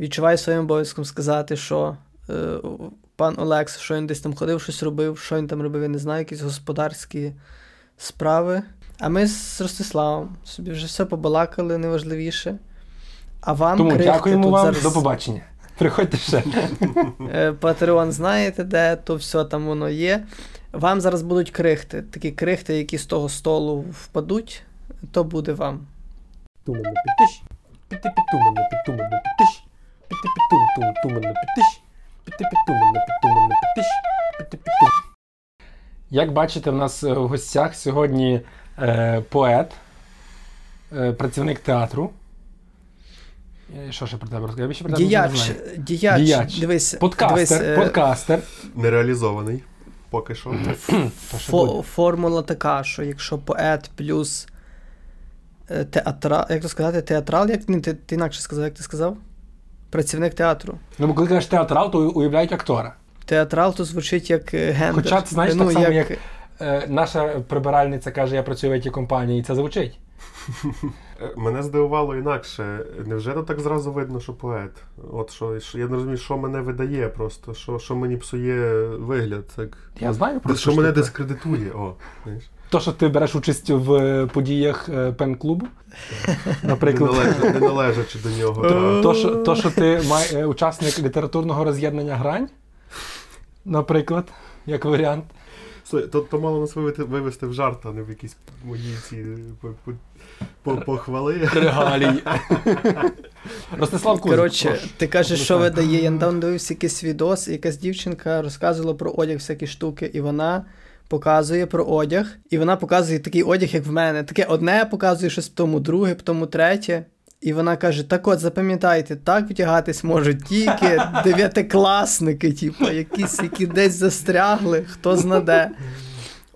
відчуваю своїм обов'язком сказати, що е, пан Олекс, що він десь там ходив, щось робив, що він там робив, я не знаю, якісь господарські справи. А ми з Ростиславом собі вже все побалакали, найважливіше. А вам Тому крихти дякуємо тут вам, зараз... до побачення. Приходьте ще. Е, Патреон знаєте, де, то все там воно є. Вам зараз будуть крихти. Такі крихти, які з того столу впадуть, то буде вам. Тумана підтиш, піти-пітумана, підтумана підтиш, підтиш, Як бачите, в нас в гостях сьогодні е, поет, е, працівник театру. Що ще про тебе розказати? Тебе нічого не Діяч, діяч, Діяч. дивись, Подкастер, дивись подкастер. Нереалізований. Поки що. Фо- формула така, що якщо поет плюс театра, як то сказати, театрал, як ти, ти інакше сказав, як ти сказав? Працівник театру. Ну, бо коли кажеш театрал, то уявляють актора. Театрал то звучить як е, гендер. Хоча ти знаєш, ну, так само, як е, наша прибиральниця каже, я працюю в it компанії, і це звучить. Е, Мене здивувало інакше. Невже то так зразу видно, що поет? От що, що я не розумію, що мене видає просто, що, що мені псує вигляд. Так. Я знаю просто. що мене дискредитує. О, знаєш. То, що ти береш участь в е, подіях е, пен-клубу, Не, наприклад. не належачи до нього. Е. То, що, то, що ти май, учасник літературного роз'єднання грань, наприклад, як варіант. Слухай, То, то мало нас вивести, в жарт, а не в якісь мої ці по- по- по- похвали. Регалії. Ростислав Кузик, Коротше, прошу. ти кажеш, що видає. Я недавно дивився якийсь відос, якась дівчинка розказувала про одяг, всякі штуки, і вона показує про одяг, і вона показує такий одяг, як в мене. Таке одне показує щось тому, друге, в тому третє. І вона каже: так от, запам'ятайте, так втягатись можуть тільки дев'ятикласники, типу, якісь, які десь застрягли, хто знаде.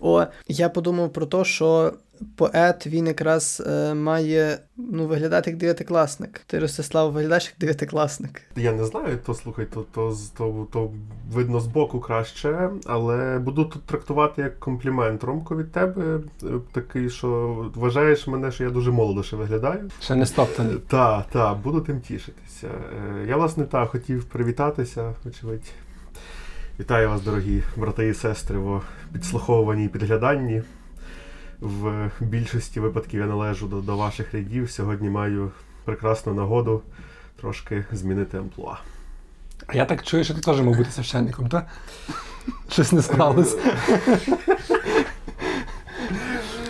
О, я подумав про те, що поет він якраз е, має ну, виглядати як дев'ятикласник. Ти, Ростислав, виглядаєш як дев'ятикласник. Я не знаю, то слухай, то, то, то, то видно збоку краще, але буду тут трактувати як комплімент Ромко від тебе. е, Такий, що вважаєш мене, що я дуже молодо ще виглядаю. Ще не стоптаний. Так, так, буду тим тішитися. Е, Я, власне, так, хотів привітатися, очевидь. Вітаю вас, дорогі брати і сестри, в підслуховуванні і підгляданні. В більшості випадків я належу до, до ваших рядів. Сьогодні маю прекрасну нагоду трошки змінити амплуа. А я так чую, що ти теж мав бути священником, так? Щось не склалось.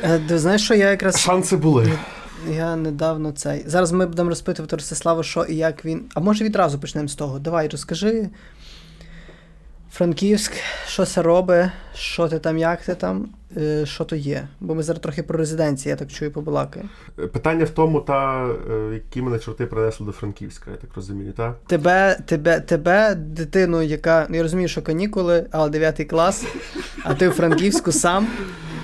Е, ти знаєш, що я якраз. Шанси були. Я недавно цей. Зараз ми будемо розпитувати Ростислава, що і як він. А може відразу почнемо з того. Давай, розкажи. Франківськ, що це робить, що ти там, як ти там, е, що то є. Бо ми зараз трохи про резиденції, я так чую, побалакаю. Е, Питання в тому, та, е, які мене чорти принесли до Франківська, я так розумію, так? Тебе, тебе, тебе, дитину, яка. Ну я розумію, що канікули, але 9 клас, а ти в Франківську сам.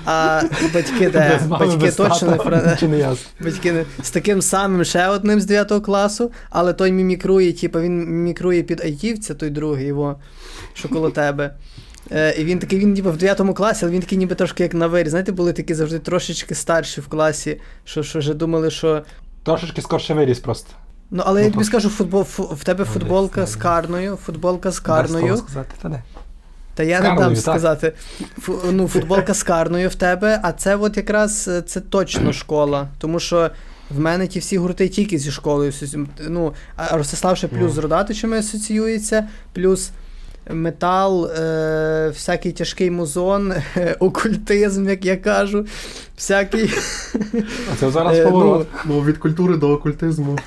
А батьки де? Мами Батьки точно не тата, фран... Чи не ясно? Батьки не з таким самим ще одним з 9 класу, але той мімікрує, типу, він мімікрує під айтівця, той другий його, що коло тебе. Е, і він такий, він ніби в 9 класі, але він такий ніби трошки як на вирі. Знаєте, були такі завжди трошечки старші в класі, що, що вже думали, що. Трошечки скорше виріс просто. Ну, але я Ну, тобі то- скажу, футбол, фу, в тебе Ну, футболка з карною, футболка з карною. сказати, та де. Та я З не дам так. сказати. Фу, ну, футболка з карною в тебе, а це от якраз е, це точно школа. Тому що в мене ті всі гурти тільки зі школою. Ну, а Ростислав ще плюс Ну. з родатичами асоціюється, плюс метал, е, всякий тяжкий музон, е, окультизм, як я кажу. Всякий. А це зараз Е, поворот. Ну, від культури до окультизму.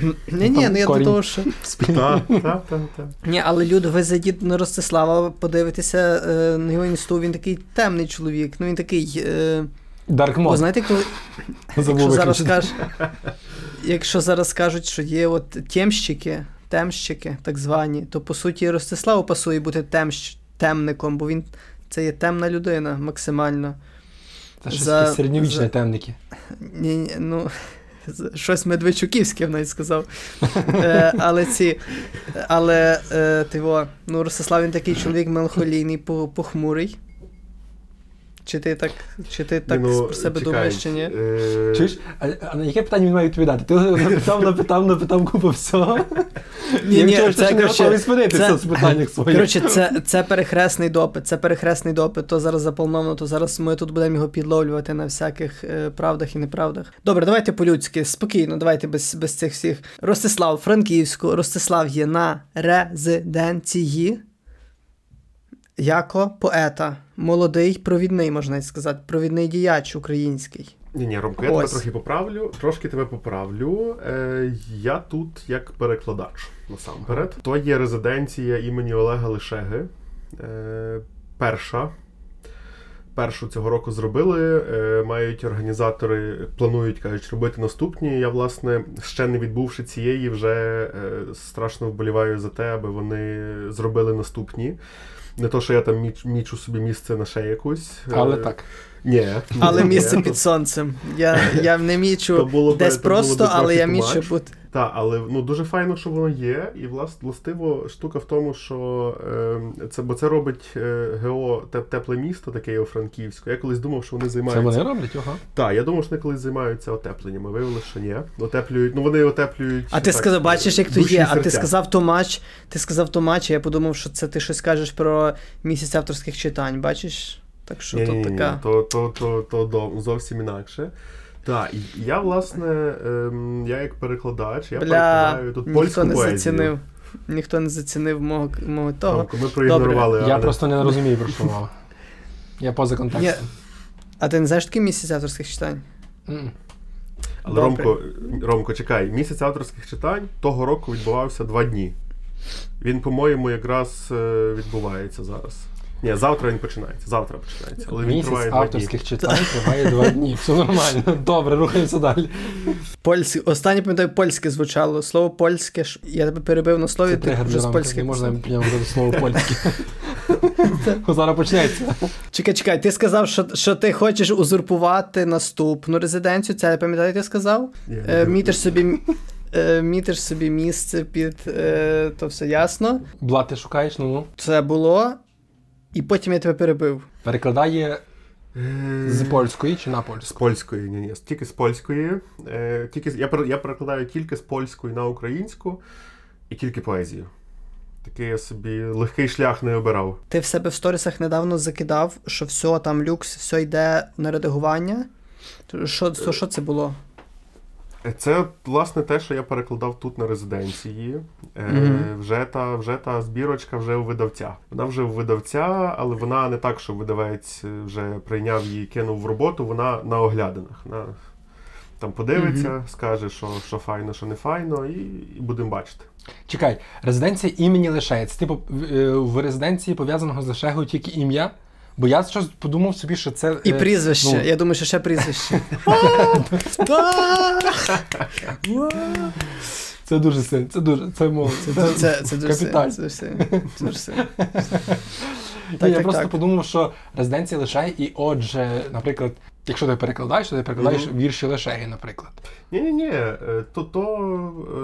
Ні, ні, ну я до того, що. Так, так, так, так. Ні, але люди, ви зайдіть на Ростислава, подивитеся е, на його інсту, він такий темний чоловік. Ну він такий. Е, Dark mode. знаєте, коли Забув якщо зараз скаж, якщо зараз скажуть, що є от темщики, темщики, так звані, то по суті Ростиславу пасує бути темщ, темником, бо він це є темна людина максимально. Це щось за- середньовічні за- темники. Ні, ні, ну, щось Медведчуківське, навіть сказав. Е, але ці. Але е, тиво, ну, Ростислав він такий чоловік меланхолійний, по- похмурий. Чи ти так, чи ти так ну, про себе чекай, думаєш, чи ні? е, Чуєш, а, а на яке питання він має відповідати? Ти напитав, напитав, напитав купу всього. Ні, ні, це, ще не коротше, готовий це- в питаннях своїх. Коротше, це, це перехресний допит, це перехресний допит, то зараз заплановано, то зараз ми тут будемо його підловлювати на всяких е, правдах і неправдах. Добре, давайте по-людськи, спокійно, давайте без, без цих всіх. Ростислав, Франківську, Ростислав є на резиденції яко поета, молодий провідний, можна сказати, провідний діяч український. Ні, ні, Ромко, я тебе трохи поправлю, трошки тебе поправлю. Е, я тут як перекладач насамперед. То є резиденція імені Олега Лишеги. Е, перша. Першу цього року зробили. Е, мають організатори, планують, кажуть, робити наступні. Я, власне, ще не відбувши цієї, вже е, страшно вболіваю за те, аби вони зробили наступні. Не то, що я там міч, мічу собі місце на ще якусь. Але Е, так. Ні. Але місце ні. під сонцем. Я, я не мічу було десь то просто, але я мічу бути. Так, але ну дуже файно, що воно є, і влас, властиво штука в тому, що е, це, бо це робить е, ГО теп- тепле місто, таке у Франківську. Я колись думав, що вони Це займаються. вони роблять, ага. Так, я думав, що вони колись займаються отепленням. а Виявилося, що ні. Отеплюють. Ну вони отеплюють. А ти так, сказав, бачиш, як то є. і А ти сказав то матч, ти сказав то матч, і я подумав, що це ти щось кажеш про місяць авторських читань, бачиш? Так що Ні, тут ні, ні, така. то, то, то, то, зовсім інакше. Так, я, власне, ем, я як перекладач, я Бля, перекладаю тут ніхто польську не поезію. зацінив. Ніхто не зацінив мого, мого того. Ми проігнорували. Я але- просто не розумію, про що мова. Я поза контекстом. А ти не знаєш такий місяць авторських читань? М. Але Добре. Ромко, Ромко, чекай, місяць авторських читань того року відбувався два дні. Він, по-моєму, якраз е, відбувається зараз. Ні, завтра він починається. Завтра починається. Але він Місяць триває два дні. авторських читань триває два дні. Все нормально. Добре, рухаємося далі. Польське. Останнє пам'ятаю, польське звучало. Слово польське. ж- Я тебе перебив на слові, ти тригер вже з рамки, польських. не можна прямо говорити слово польське. Зараз почнеться. Чекай, чекай, ти сказав, що, що ти хочеш узурпувати наступну резиденцію. Це я пам'ятаю, ти сказав? Я не Е, мітиш собі. е, Мітиш собі місце під е, то все ясно. Блат, ти шукаєш, ну ну. Це було, і потім я тебе перебив. Перекладає Е, з польської чи на З польської, ні, ні, тільки з польської. Е, тільки, я, я перекладаю тільки з польської на українську і тільки поезію. Такий я собі легкий шлях не обирав. Ти в себе в сторісах недавно закидав, що все там люкс, все йде на редагування. Що, що, що це було? Е, Це, власне, те, що я перекладав тут на резиденції. Мгм. вже, та, вже та збірочка вже у видавця. Вона вже у видавця, але вона не так, що видавець е, вже прийняв її, кинув в роботу, вона на оглядинах. Вона там подивиться, скаже, що, що файно, що не файно, і, і будемо бачити. Чекай, резиденція імені лишається. Типу, в, в резиденції пов'язаного з Лешегою тільки ім'я. Бо я щось подумав собі, що це. І е, прізвище. ну. Я думаю, що ще прізвище. Це дуже сильно, це дуже, це мова. Це, Це, це, це дуже сильно, це дуже сильно, це дуже сильно. Ні, Так, я так, просто так. подумав, що резиденція лишає, і отже, наприклад, якщо ти перекладаєш, то ти перекладаєш вірші лишеги, наприклад. Ні, ні, ні, то, то,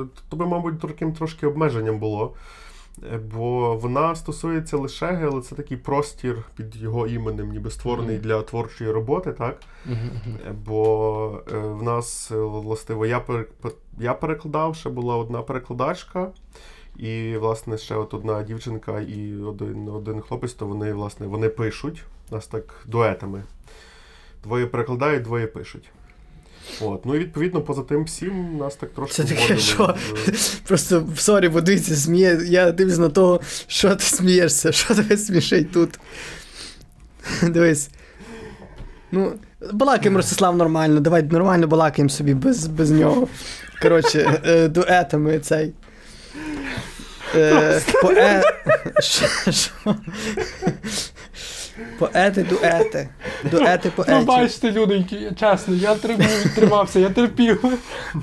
е, то би, мабуть, таким трошки обмеженням було. Е, Бо вона стосується лишеги, але це такий простір під його іменем, ніби створений Мгм. для творчої роботи, так? Мгм. Е, Бо е, в нас, властиво, я, я перекладав, ще була одна перекладачка, і, власне, ще от одна дівчинка і один, один хлопець, то вони, власне, вони пишуть. Нас так дуетами. Двоє перекладають, двоє пишуть. От. Ну і відповідно поза тим всім нас так трошки. Це таке, що? Просто в сорі, бо дивіться, сміє. Я дивлюсь на того, що ти смієшся, що тебе смішить тут. Дивись. Ну, балакаємо Ростислав нормально, давай нормально балакаємо собі без, без нього. Коротше, е, дуетами цей. Е, поe... Поети, дуети. Дуети, Ну, бачите, люденьки, чесно, я тримав, тримався, я терпів.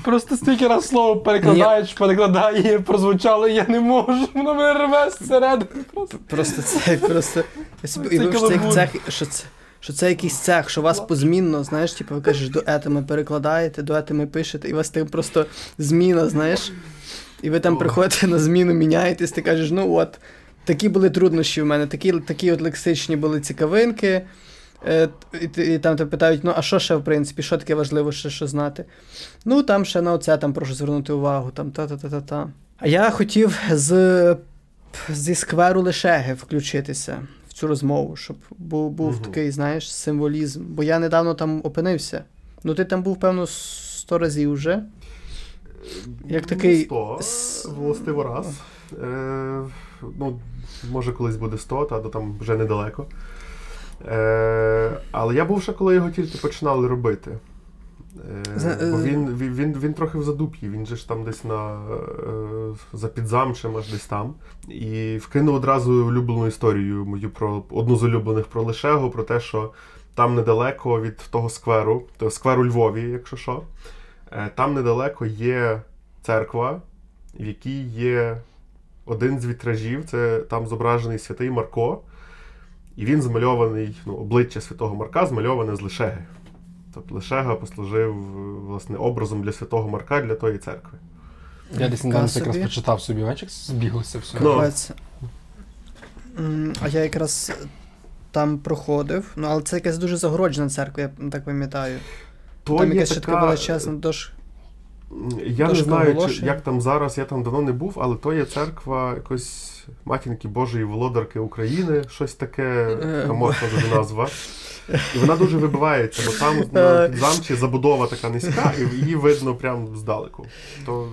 Просто стільки раз слово перекладаєш, перекладає, прозвучало, і я не можу, воно мене рве зсередини. Просто. Просто це просто. Уявив, що це як цех, що це. Що це якийсь цех, що вас позмінно, знаєш, типу, ви кажеш, дуетами перекладаєте, дуетами пишете, і у вас там просто зміна, знаєш. І ви там приходите на зміну, міняєтесь, ти кажеш, ну от, такі були труднощі в мене, такі, такі от лексичні були цікавинки. Е, і, і там тебе питають, ну а що ще, в принципі, що таке важливо ще що знати? Ну, там ще на оце там прошу звернути увагу, там та-та-та-та-та. А я хотів з, зі скверу Лешеги включитися в цю розмову, щоб був був Мгм. такий, знаєш, символізм. Бо я недавно там опинився. Ну, ти там був, певно, сто разів вже. Як такий- 100, властиво раз. Е, ну, може, колись буде 100, та то там вже недалеко. Е, але я був ще, коли його тільки починали робити. Е, бо е, він, він, він, він трохи в задуп'ї, він же ж там десь на, е, за підзамчем, аж десь там. І вкинув одразу улюблену історію мою про одну з улюблених про Лешего, про те, що там недалеко від того скверу, то сквер у Львові, якщо що, е, там недалеко є церква, в якій є один з вітражів, це там зображений святий Марко, і він змальований, ну, обличчя святого Марка змальоване з Лешеги. Тобто Лешега послужив власне образом для святого Марка для тої церкви. Я десь недавно якраз прочитав собі, бачиш, збіглося все. Ну. А я якраз там проходив, ну але це якась дуже загороджена церква, я так пам'ятаю. То там якась ще така така- величезна дож. Я не знаю, чи, як там зараз, я там давно не був, але то є церква якось матінки Божої володарки України, щось таке, Е, така назва. І вона дуже вибивається, бо там на Е. підзамчі забудова така низька, і її видно прямо здалеку. То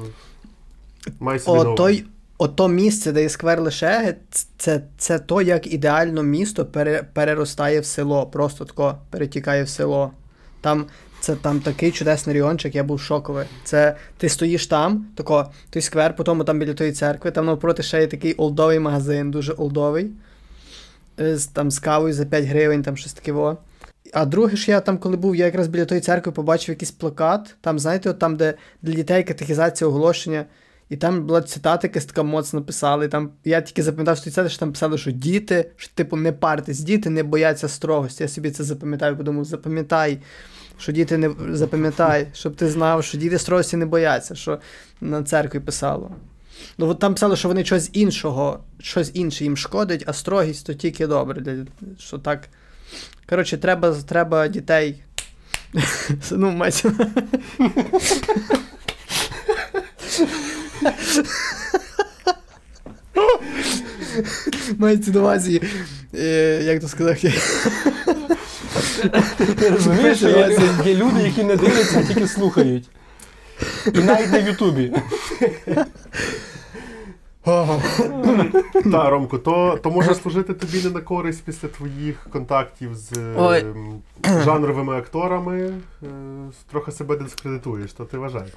май собі О, той, ото місце, де є сквер Лишеги, це, це то, як ідеально місто пере, переростає в село, просто тако перетікає в село. Там, це там такий чудесний райончик, я був шоковий. Це ти стоїш там, тако, той сквер, потім там біля тої церкви, там навпроти ще є такий олдовий магазин, дуже олдовий. е, З, там з кавою за 5 гривень, там щось таке. Во. А друге ж я там, коли був, я якраз біля тої церкви побачив якийсь плакат. Там, знаєте, от там, де для дітей катехізація оголошення. І там була цитата, якась така моцно писали. Там, я тільки запам'ятав що цитати, що там писали, що діти, що, типу, не партись, діти не бояться строгості. Я собі це запам'ятаю, подумав, запам'ятай, що діти не запам'ятай, щоб ти знав, що діти строгості не бояться, що на церкві писало. Ну, от там писало, що вони щось іншого, щось інше їм шкодить, а строгість то тільки добре. Що так. Коротше, треба, треба дітей. Ну, мать. Мається на увазі, е, як то сказати, Ти розумієш, що є, є люди, які не дивляться, а тільки слухають. І навіть на Ютубі. Та, Ромко, то, то може служити тобі не на користь після твоїх контактів з Ой. жанровими акторами. Е, трохи себе дискредитуєш, то ти вважай.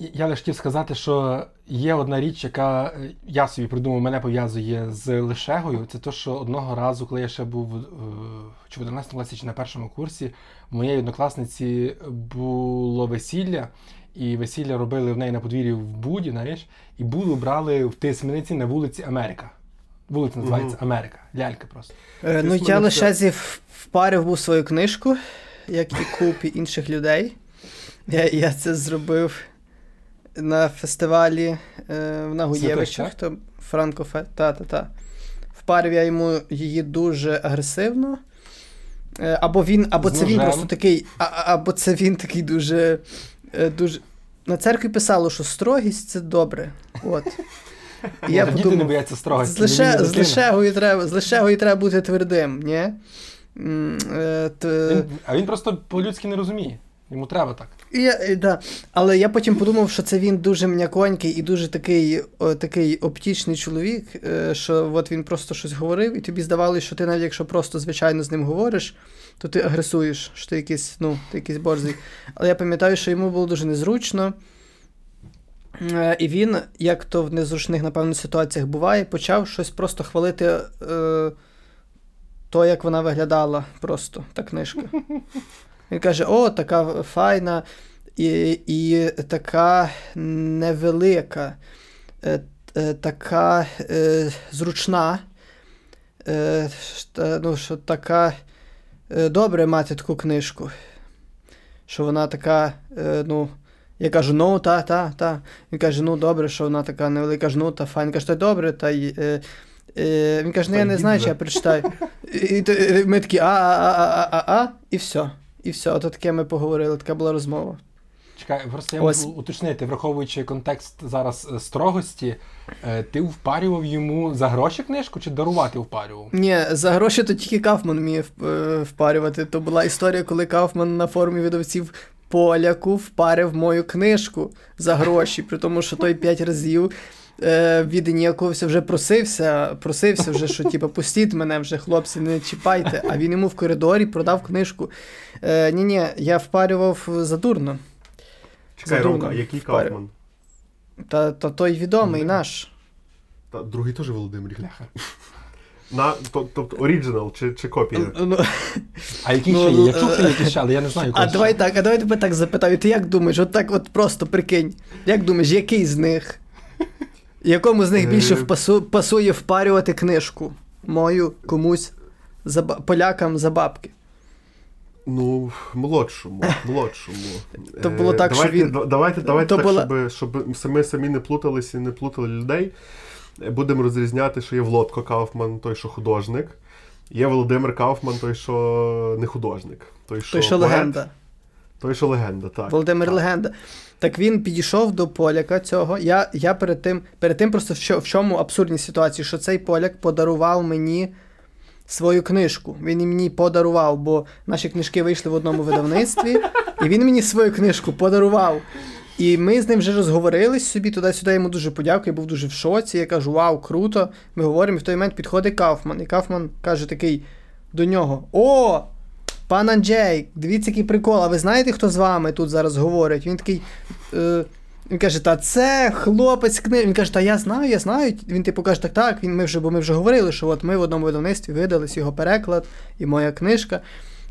Я лише хотів сказати, що є одна річ, яка е, я собі придумав, мене пов'язує з Лишегою. Це те, що одного разу, коли я ще був е, чи в 11 класі, чи на першому курсі, в моєї однокласниці було весілля, і весілля робили в неї на подвір'ї в Буді, знаєш, і Буду брали в Тисмениці на вулиці Америка. Вулиця називається Мгм. Америка. Лялька просто. Е, Ну, я лише зі впарив був свою книжку, як і купі інших людей. Я, я це зробив на фестивалі е, в Нагуєвичах, то Франкофе. Та, та, та. Впарив я йому її дуже агресивно. Е, Або він, або З це він просто такий, а, або це він такий дуже. е, дуже... На церкві писало, що строгість це добре. От. І Я Діти не бояться строгості. з, лише, з, лишегою треба, з лишегою треба бути твердим, ні? М, е, т- Він, а він просто по-людськи не розуміє. Йому треба так. І я, і, да. Але я потім подумав, що це він дуже м'яконький і дуже такий, о, такий оптічний чоловік, е, що от він просто щось говорив, і тобі здавалося, що ти навіть якщо просто звичайно з ним говориш, то ти агресуєш, що ти якийсь, ну, ти якийсь борзий. Але я пам'ятаю, що йому було дуже незручно. Е, І він, як то в незручних, напевно, ситуаціях буває, почав щось просто хвалити е, то, як вона виглядала, просто та книжка. Він каже: о, така файна і, і така невелика, е, е, така е, зручна. Ну, що така добре мати таку книжку. Що вона така, ну. Я кажу, ну, та, та, та. Він каже, ну добре, що вона така невелика, кажу, ну, та файн. Каже, та добре, та й. Е, Е, Він каже: ну я не знаю, чи я прочитаю. І, і, і ми такі а-а-а-а-а-а, і все. І все. Ото таке ми поговорили, така була розмова. Чекай, просто я Ось. можу уточнити, враховуючи контекст зараз е, строгості, е, ти впарював йому за гроші книжку чи дарувати впарював? Ні, за гроші то тільки Кафман вміє впарювати. То була історія, коли Кафман на форумі видавців поляку впарив мою книжку за гроші, при тому, що той п'ять разів. Е, відніякувався, вже просився, просився вже, що типу, пустіть мене вже, хлопці, не чіпайте. А він йому в коридорі продав книжку. Е, ні, ні, я впарював задурно. Чекай, Задумав. Ромка, який Впарю. Кауфман? Та, та той відомий Ну, наш. Та другий теж Володимир. Бляха. На, тобто оригінал чи, чи копія? Ну, А який Ну, ще є? Я чув, що ще, але я не знаю. А давай так, а давай тебе так запитаю. Ти як думаєш, от так от просто прикинь, як думаєш, який з них? Якому з них більше Е. впасу, пасує впарювати книжку? Мою комусь за, полякам за бабки. Ну, молодшому, молодшому. То було Е, так, що давайте, він- Давайте, давайте То так, була- щоб, щоб самі самі не плуталися і не плутали людей. Будемо розрізняти, що є Володко Кауфман, той, що художник. Є Володимир Кауфман, той, що не художник. Той, що, Той, що поет, легенда. Той, що легенда, так. Володимир так. Легенда. Так він підійшов до поляка цього. Я, я перед тим, перед тим просто в, що, в чому абсурдні ситуації, що цей поляк подарував мені свою книжку. Він мені подарував, бо наші книжки вийшли в одному видавництві, і він мені свою книжку подарував. І ми з ним вже розговорились собі туди-сюди. Йому дуже подякую, я був дуже в шоці. Я кажу, вау, круто. Ми говоримо, і в той момент підходить Кауфман. І Кауфман каже такий до нього: О! Пан Анджей, дивіться, який прикол. А ви знаєте, хто з вами тут зараз говорить? Він такий. Е, він каже, та це хлопець книг. Він каже, та я знаю, я знаю. Він типу каже, так, так, ми вже, бо ми вже говорили, що от ми в одному видавництві видались його переклад і моя книжка.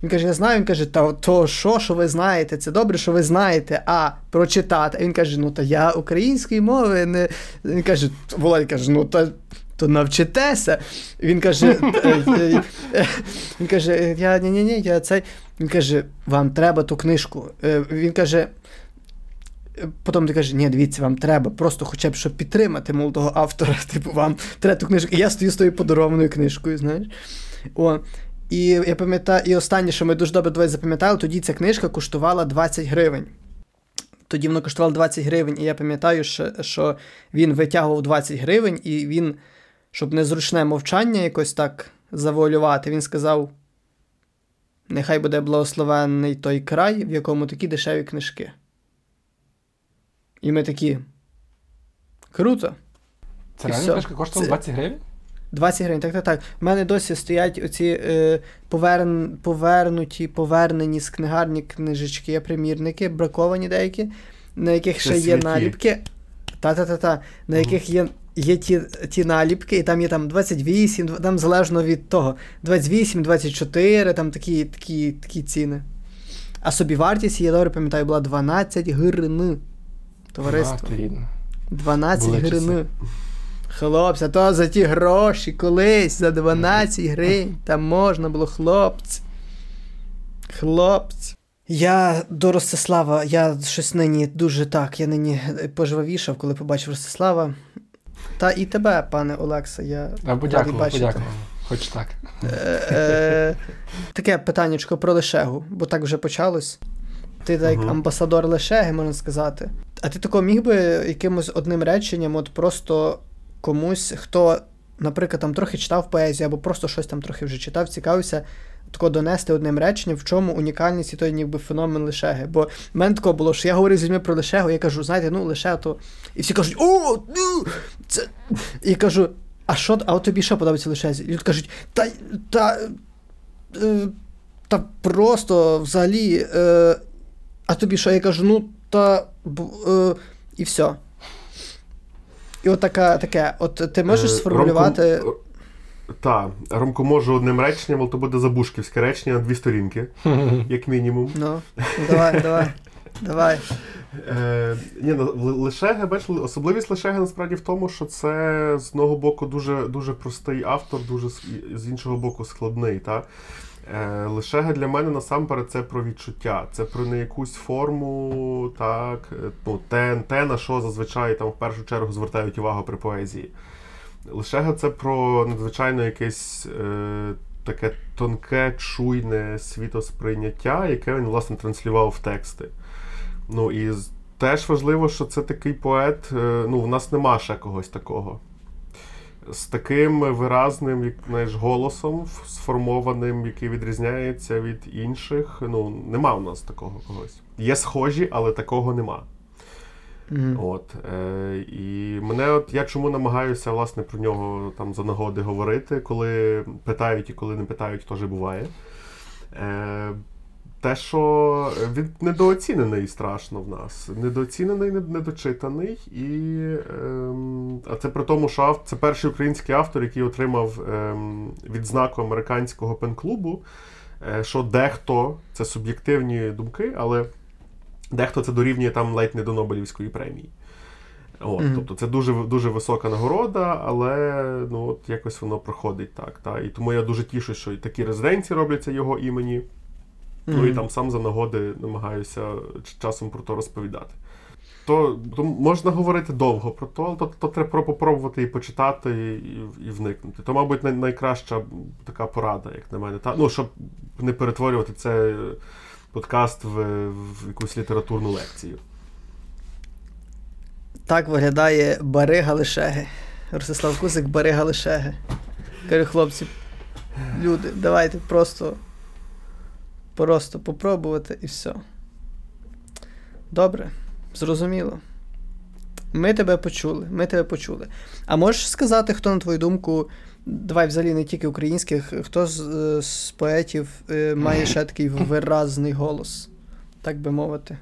Він каже, я знаю, він каже, та то що, що ви знаєте? Це добре, що ви знаєте, а прочитати. Він каже, ну та я української мови не. Він каже, Володя каже, ну та. То навчитеся. Він каже, «Е, е, е». він каже, я ні, ні, ні, я цей. Він каже, вам треба ту книжку. Він каже. Потім ти каже, ні, дивіться, вам треба просто хоча б щоб підтримати молодого автора. Типу, вам треба ту книжку. І я стою з тою подарованою книжкою, знаєш. О, і я пам'ятаю, і останнє, що ми дуже добре двоє запам'ятали, тоді ця книжка коштувала 20 гривень. Тоді воно коштувало 20 гривень, і я пам'ятаю, що, що він витягував 20 гривень, і він, щоб незручне мовчання якось так завуалювати, він сказав: Нехай буде благословенний той край, в якому такі дешеві книжки. І ми такі. Круто. Це реально книжка коштувала Це- 20 гривень? 20 гривень, так, так, так. У мене досі стоять оці е, поверн, повернуті, повернені з книгарні книжечки, примірники, браковані деякі, на яких Це ще є наліпки. Та-та-та-та, на яких є, є ті, ті наліпки, і там є там 28, там залежно від того. 28, 24, там такі, такі, такі ціни. А собівартість, я добре пам'ятаю, була 12 гривень. Товариство. А, 12 Були гривень. Хлопці, а то за ті гроші колись, за 12 гривень, там можна було хлопці. Хлопці. Я до Ростислава, я щось нині дуже так, я нині пожвавішав, коли побачив Ростислава. Та і тебе, пане Олексе, я А радий подякував, бачити. подякував. Хоч так. Е, е, таке питаннячко про Лешегу, бо так вже почалось. Ти як амбасадор Лешеги, можна сказати. А ти тако міг би якимось одним реченням, от просто комусь, хто, наприклад, там трохи читав поезію, або просто щось там трохи вже читав, цікавився, тако донести одним реченням, в чому унікальність і той ніби феномен Лешеги. Бо в мене тако було, що я говорив з людьми про Лешегу, я кажу, знаєте, ну Леше, то. І всі кажуть, о, ну, це. І я кажу, а що, а от тобі що подобається Лешезі? І люди кажуть, та. та е, та просто взагалі. Е, а тобі що? Я кажу, ну та. б- Е, і все. І от така, таке. От ти можеш Е, сформулювати. Ромко, та, Ромко можу одним реченням, але то буде забушківське речення на дві сторінки, як мінімум. Ну, давай, давай. Давай. Е, ні, ну, Лешеге, бач, особливість Лешеге насправді в тому, що це з одного боку дуже, дуже простий автор, дуже з іншого боку складний. Та? Е, Лешеге для мене насамперед це про відчуття, це про не якусь форму, так, е, ну, те, те, на що зазвичай там в першу чергу звертають увагу при поезії. Лишега це про надзвичайно якесь е, таке тонке, чуйне світосприйняття, яке він, власне, транслював в тексти. Ну і теж важливо, що це такий поет. Е, ну, в нас нема ще когось такого. З таким виразним як, знаєш, голосом, сформованим, який відрізняється від інших. Ну, нема в нас такого когось. Є схожі, але такого нема. Mm-hmm. От, е, І мене, от я чому намагаюся власне про нього там за нагоди говорити, коли питають і коли не питають, теж буває. Е, Те, що він недооцінений страшно в нас. Недооцінений, недочитаний. І, е, А це при тому, що це перший український автор, який отримав е, відзнаку американського пен-клубу, е, що дехто це суб'єктивні думки, але. Дехто це дорівнює там ледь не до Нобелівської премії. От, mm-hmm. Тобто це дуже дуже висока нагорода, але ну, от якось воно проходить так. Та? І тому я дуже тішу, що і такі резиденції робляться його імені. Ну і там сам за нагоди намагаюся часом про то розповідати. То, то можна говорити довго про то, але то, то треба попробувати і почитати, і і, вникнути. То, мабуть, най, найкраща така порада, як на мене. Та? Ну, Щоб не перетворювати це подкаст в, в якусь літературну лекцію. Так виглядає Барига Лишеги. Ростислав Кусик Барига Лишеги. Кажу, хлопці, люди, давайте просто просто попробувати і все. Добре, зрозуміло. Ми тебе почули. Ми тебе почули. А можеш сказати, хто, на твою думку, давай взагалі не тільки українських, хто з, е, з поетів е, має ще такий виразний голос, так би мовити?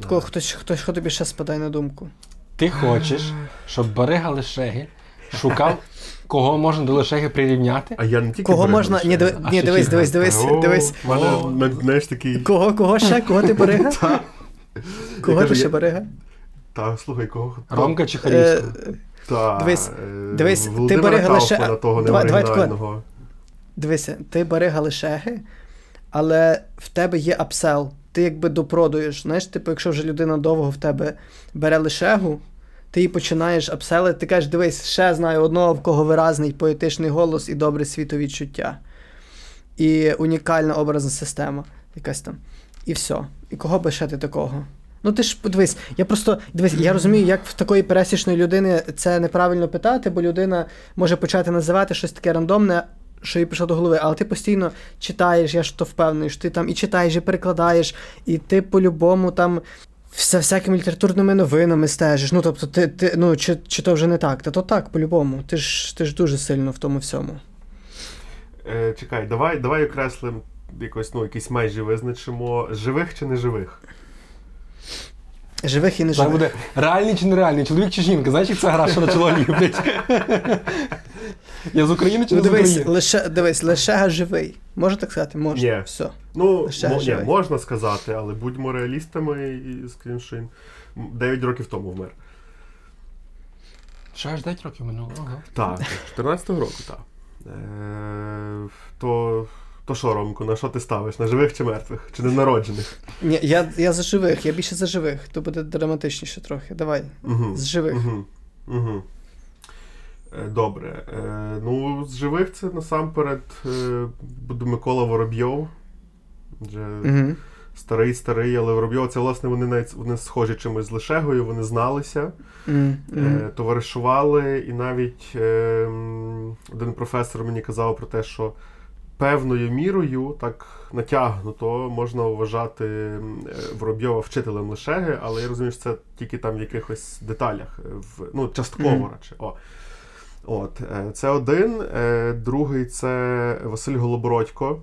Такого, хтось, хтось, хто тобі ще спадає на думку. Ти хочеш, щоб Барига Лешеги шукав, кого можна до Лешеги прирівняти? А я не тільки Кого можна. Ні, диви... Ні, дивись, дивись, дивись, дивись. знаєш, такий... Кого, кого ще? Кого ти Барига? Кого ти ще Барига? Та, слухай, кого? Ромка чи Харівського? Е, та, дивись, е, дивись, ти бери лише. Дивися, ти бери галишеги, але в тебе є апсел. Ти якби допродуєш. Знаєш, типу, якщо вже людина довго в тебе бере лишегу, ти її починаєш апселити, ти кажеш, дивись, ще знаю одного, в кого виразний поетичний голос і добре світовідчуття. І унікальна образна система якась там. І все. І кого би ще ти такого? Ну ти ж подивись, я просто дивись, я розумію, як в такої пересічної людини це неправильно питати, бо людина може почати називати щось таке рандомне, що їй прийшло до голови, але ти постійно читаєш, я ж то впевнений, що ти там і читаєш, і перекладаєш, і ти по-любому там. За всякими літературними новинами стежиш. Ну, тобто, ти, ти, ну, чи чи то вже не так? Та то так, по-любому. Ти ж ти ж дуже сильно в тому всьому. Е, Чекай, давай давай окреслимо якось, ну, якісь межі визначимо живих чи неживих. Живих і неживих. буде реальний чи нереальний, чоловік чи жінка. Знаєш, як це гра, що почала блядь? Я з України чи не ну, дивись, з України? Лише, дивись, лише живий. Можна так сказати? Можна. Ні. Все. Ну, мо, ні, можна сказати, але будьмо реалістами і скажімо, що 9 років тому вмер. Ще аж 9 років минуло. Ага. Так, 14-го року, так. Е, то то що, Ромко, на що ти ставиш? На живих чи мертвих? Чи ненароджених? Ні, я я за живих, я більше за живих, то буде драматичніше трохи. Давай. Угу. З живих. Угу. Угу. Добре. Е, ну, з живих це насамперед е, буде Микола Воробйов. Вже угу. Старий, старий, але Воробйов, це, власне, вони навіть вони схожі чимось з Лешегою, вони зналися, mm е, товаришували, і навіть е, один професор мені казав про те, що певною мірою, так натягнуто, можна вважати е, Воробйова вчителем Лишеги, але я розумію, що це тільки там в якихось деталях, е, в, ну, частково mm. радше. О. От, е, Це один. Другий це Василь Голобородько.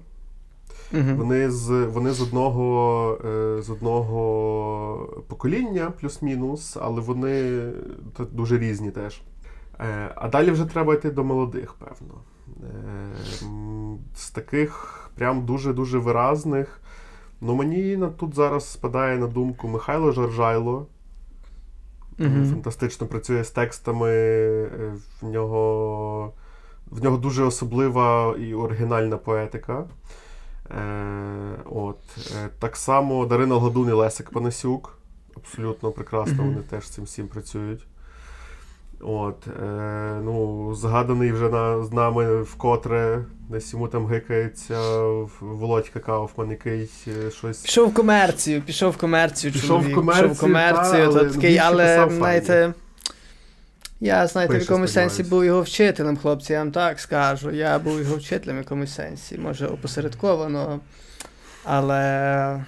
Mm-hmm. Вони з вони з одного з одного покоління, плюс-мінус, але вони дуже різні теж. А далі вже треба йти до молодих, певно. Ем, з таких прям дуже-дуже виразних. Ну, мені тут зараз спадає на думку Михайло Жаржайло. Mm-hmm. Фантастично працює з текстами. Е, в нього в нього дуже особлива і оригінальна поетика. Е, от. Е, Так само Дарина Гладун і Лесик Панасюк. Абсолютно прекрасно, mm-hmm. вони теж з цим всім працюють. От, е, ну, згаданий вже на, з нами вкотре, десь йому там гикається Володька Кауфман, який е, щось. Пішов в комерцію, пішов в комерцію. Пішов чоловік, в комерцію, пішов в комерцію, та, то такий, але, знаєте, я, знаєте, в Пише, якомусь сенсі був його вчителем, хлопці, я вам так скажу. Я був його вчителем в якомусь сенсі, може опосередковано, але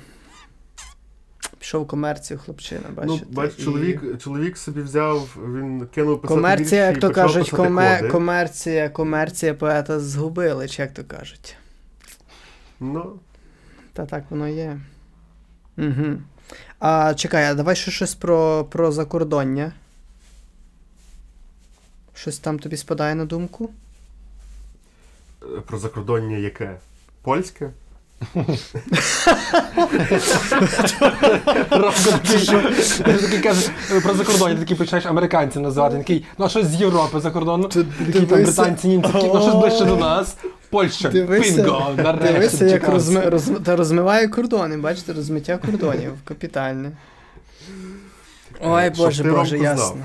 пішов в комерцію, хлопчина, Ну, бачите. бач, і- чоловік, чоловік собі взяв, він кинув писати Комерція, як то кажуть, коме... коди. комерція, комерція поета згубили, чи як то кажуть. Ну, Та так воно є. Угу. А чекай, а давай ще щось про, про закордоння. Щось там тобі спадає на думку? е, про закордоння яке? Польське? Що такий е, про закордоння, ти такий починаєш американців називати. Такий, ну а щось з Європи за кордону. Такі там британці, німці, ну щось ближче до нас. Польща, пінго, нарешті. Дивися, як та розмиває кордони, бачите, розмиття кордонів капітальне. Ой, Е, Боже, Боже, ясно.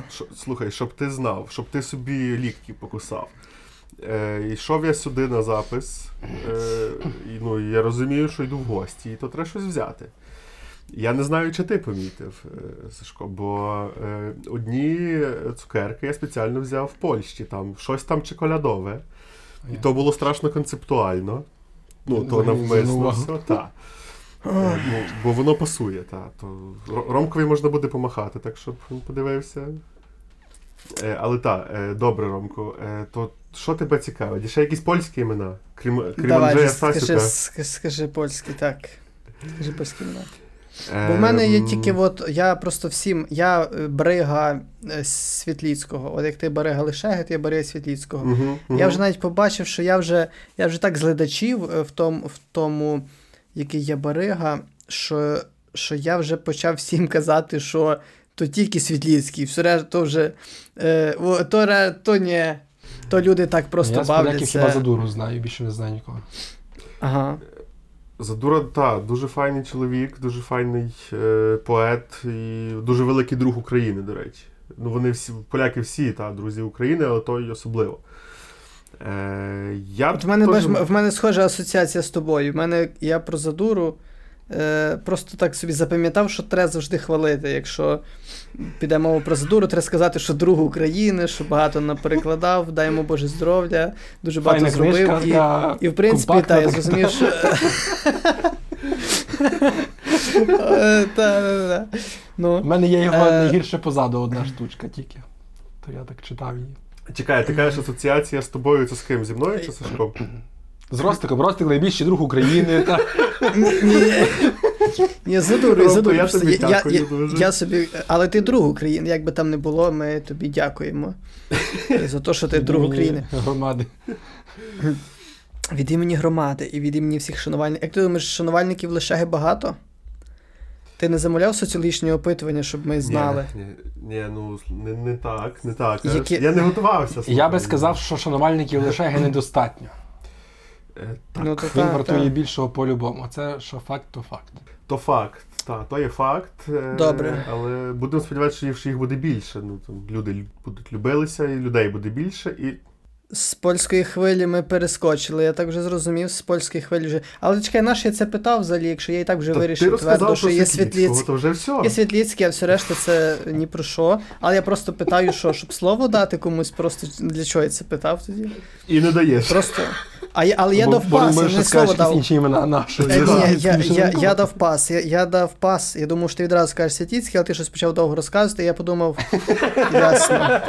Слухай, щоб ти знав, щоб ти собі лікті покусав. Е, йшов я сюди на запис, е, і, ну, я розумію, що йду в гості, і то треба щось взяти. Я не знаю, чи ти помітив, е, Сашко, бо е, одні цукерки я спеціально взяв в Польщі, там щось там чоколядове, і то було страшно концептуально. Ну, то навмисно все, так. Е, ну, бо воно пасує, та. То Ромкові можна буде помахати, так щоб він подивився. Е, але так, е, добре, Ромко. То що тебе цікавить? І ще якісь польські імена? Крім, крім Давай, Анджея скажи, Стасюка. скажи, скажи польський, так. Скажи польський імена. Бо в мене є м, тільки, от я просто всім, я е, Брига е, Світліцького. От як ти Брига Лишеги, то я Брига Світліцького. мгм, мгм. Я вже навіть побачив, що я вже, я вже так зледачів е, в тому, в тому, який я Барига, що, що я вже почав всім казати, що то тільки Світліцький, все решта то вже е, о, то, ре- то ні. То люди так просто Я з поляків хіба задуру знаю, більше не знаю нікого. Ага. Задура, та, дуже файний чоловік, дуже файний е, поет і дуже великий друг України, до речі. Ну, вони всі, поляки всі, та, друзі України, але той особливо. Е, я От в мене, теж- бач, в мене схожа асоціація з тобою. В мене я про задуру е, просто так собі запам'ятав, що треба завжди хвалити. Якщо піде мова про задуру, треба сказати, що друг України, що багато наперекладав, дай йому Боже здоров'я, дуже багато Файна зробив. книжка, І, така і в принципі, та, я зрозумів, що. Е, та, та, та. У Ну, мене є його Е. найгірше позаду одна штучка тільки. То я так читав її. Чекай, ти кажеш, асоціація з тобою це з ким? Зі мною чи з Сашком? З Ростиком. Ростик найбільший друг України. Та. ні, ні, задуру, я тобі я, я, дякую я, дуже. я собі, але ти друг України, як би там не було, ми тобі дякуємо за те, що ти друг України. Громади. Від імені громади і від імені всіх шанувальників. Як ти думаєш, шанувальників лише багато? Ти не замовляв соціологічні опитування, щоб ми знали? Ні, ні, ні, ну не, не так, не так. Які- Я не готувався. Я би сказав, що шанувальників лише недостатньо. Е, Так, Ну, то Він так, вартує так. більшого по-любому. Це що факт, то факт. то факт. Так, то є факт. е, Добре. Але будемо сподіватися, що їх буде більше. Ну, там, люди будуть любилися, і людей буде більше. І З польської хвилі ми перескочили, я так вже зрозумів, з польської хвилі вже. Але чекай, наш я це питав взагалі, якщо я і так вже Та вирішив ти твердо, що є Світліцький. вже все. Є Світліцький, а все решта це ні про що. Але я просто питаю, що, щоб слово дати комусь, просто для чого я це питав тоді? І не даєш. Просто. А я, але я Бо- дав пас, ми я не скажеш слово дав. інші імена нашої. Е, Ні, я, Більше я, я дав пас. Я, я дав пас. Я думав, що ти відразу скажеш Святіцький, але ти щось почав довго розказувати, і я подумав, ясно.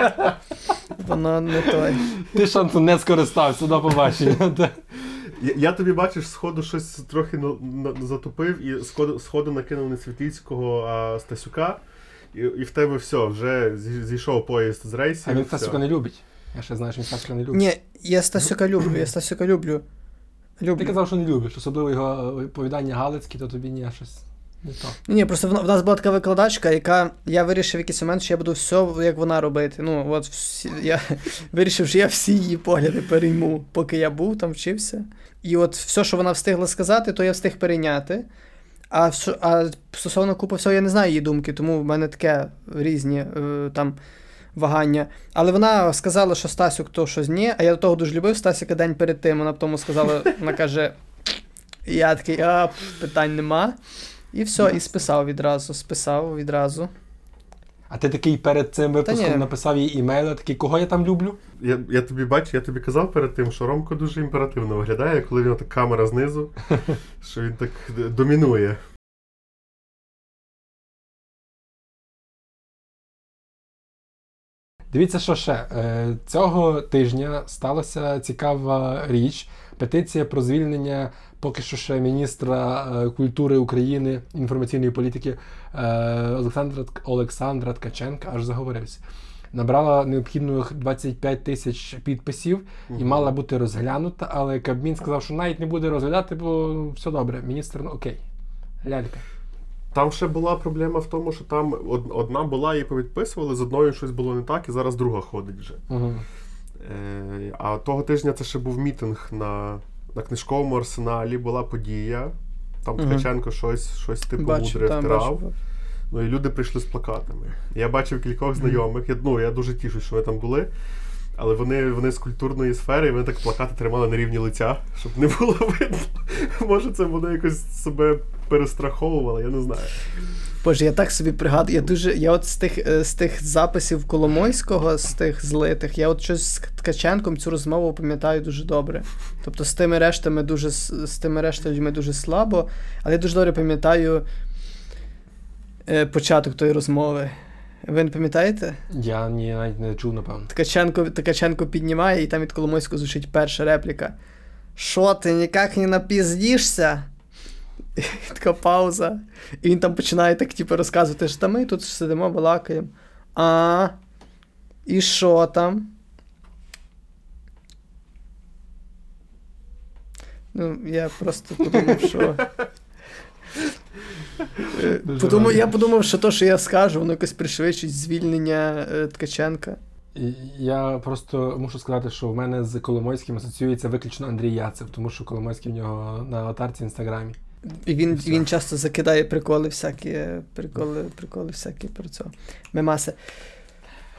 Воно не той. Ти шансом не скористався, до побачення. Я, я тобі бачиш, сходу щось трохи на, на, затопив і сходу, сходу накинув не Світліцького, а Стасюка. І, і в тебе все, вже зійшов поїзд з рейсів. А він. Стасюка не любить. Я ще знаю, що він Стасюка не любить. Ні, я Стасюка люблю, я Стасюка люблю. Ти казав, що не любиш, особливо його оповідання Галицькі, то тобі ні, щось не то. Ні, просто в, в нас була така викладачка, яка я вирішив в якийсь момент, що я буду все як вона робити. Ну, от всі, я вирішив, що я всі її погляди перейму, поки я був там вчився. І от все, що вона встигла сказати, то я встиг перейняти. А, а стосовно купи всього, я не знаю її думки, тому в мене таке різні. е, Там вагання. Але вона сказала, що Стасюк то щось ні, а я до того дуже любив Стасіка день перед тим. Вона тому сказала, вона каже: я такий, а питань нема. І все, і списав відразу. Списав відразу. А ти такий перед цим випуском написав їй імейл, такий, кого я там люблю? Я, я тобі бачу, я тобі казав перед тим, що Ромко дуже імперативно виглядає, коли в нього так камера знизу, що він так домінує. Дивіться, що ще Е, цього тижня сталася цікава річ. Петиція про звільнення поки що ще міністра е, культури України інформаційної політики е, Олександра Олександра Ткаченка аж заговорився. Набрала необхідних 25 тисяч підписів і мала бути розглянута, але Кабмін сказав, що навіть не буде розглядати, бо ну, все добре. Міністр, ну окей. Лялька. Там ще була проблема в тому, що там одна була, її повідписували, з одною щось було не так, і зараз друга ходить вже. Угу. Е, а того тижня це ще був мітинг на, на книжковому арсеналі, була подія. Там Мгм. Ткаченко щось, щось типу Бачу, мудре там втирав. Ну і люди прийшли з плакатами. Я бачив кількох знайомих. Я, ну, я дуже тішусь, що ви там були. Але вони, вони з культурної сфери, і вони так плакати тримали на рівні лиця, щоб не було видно. Може, це вони якось себе перестраховували, я не знаю. Боже, я так собі пригадую. Я дуже. Я от з тих е, з тих записів Коломойського, з тих злитих, я от щось з Ткаченком цю розмову пам'ятаю дуже добре. Тобто з тими рештами дуже з тими рештами людьми дуже слабо, але я дуже добре пам'ятаю е, початок тої розмови. Ви не пам'ятаєте? Я ні, навіть не чув, напевно. Ткаченко, Ткаченко піднімає, і там від Коломойського звучить перша репліка. Що ти ніяк не напіздішся? І така пауза. І він там починає так, типу, розказувати, що та ми тут сидимо, балакаємо. А. І що там? Ну, я просто подумав, що. Подумав, я подумав, що то, що я скажу, воно якось пришвидшить звільнення е, Ткаченка. Я просто мушу сказати, що в мене з Коломойським асоціюється виключно Андрій Яцев, тому що Коломойський в нього на аватарці в інстаграмі. І він, все. він часто закидає приколи всякі, приколи, приколи всякі про це. Мемаси.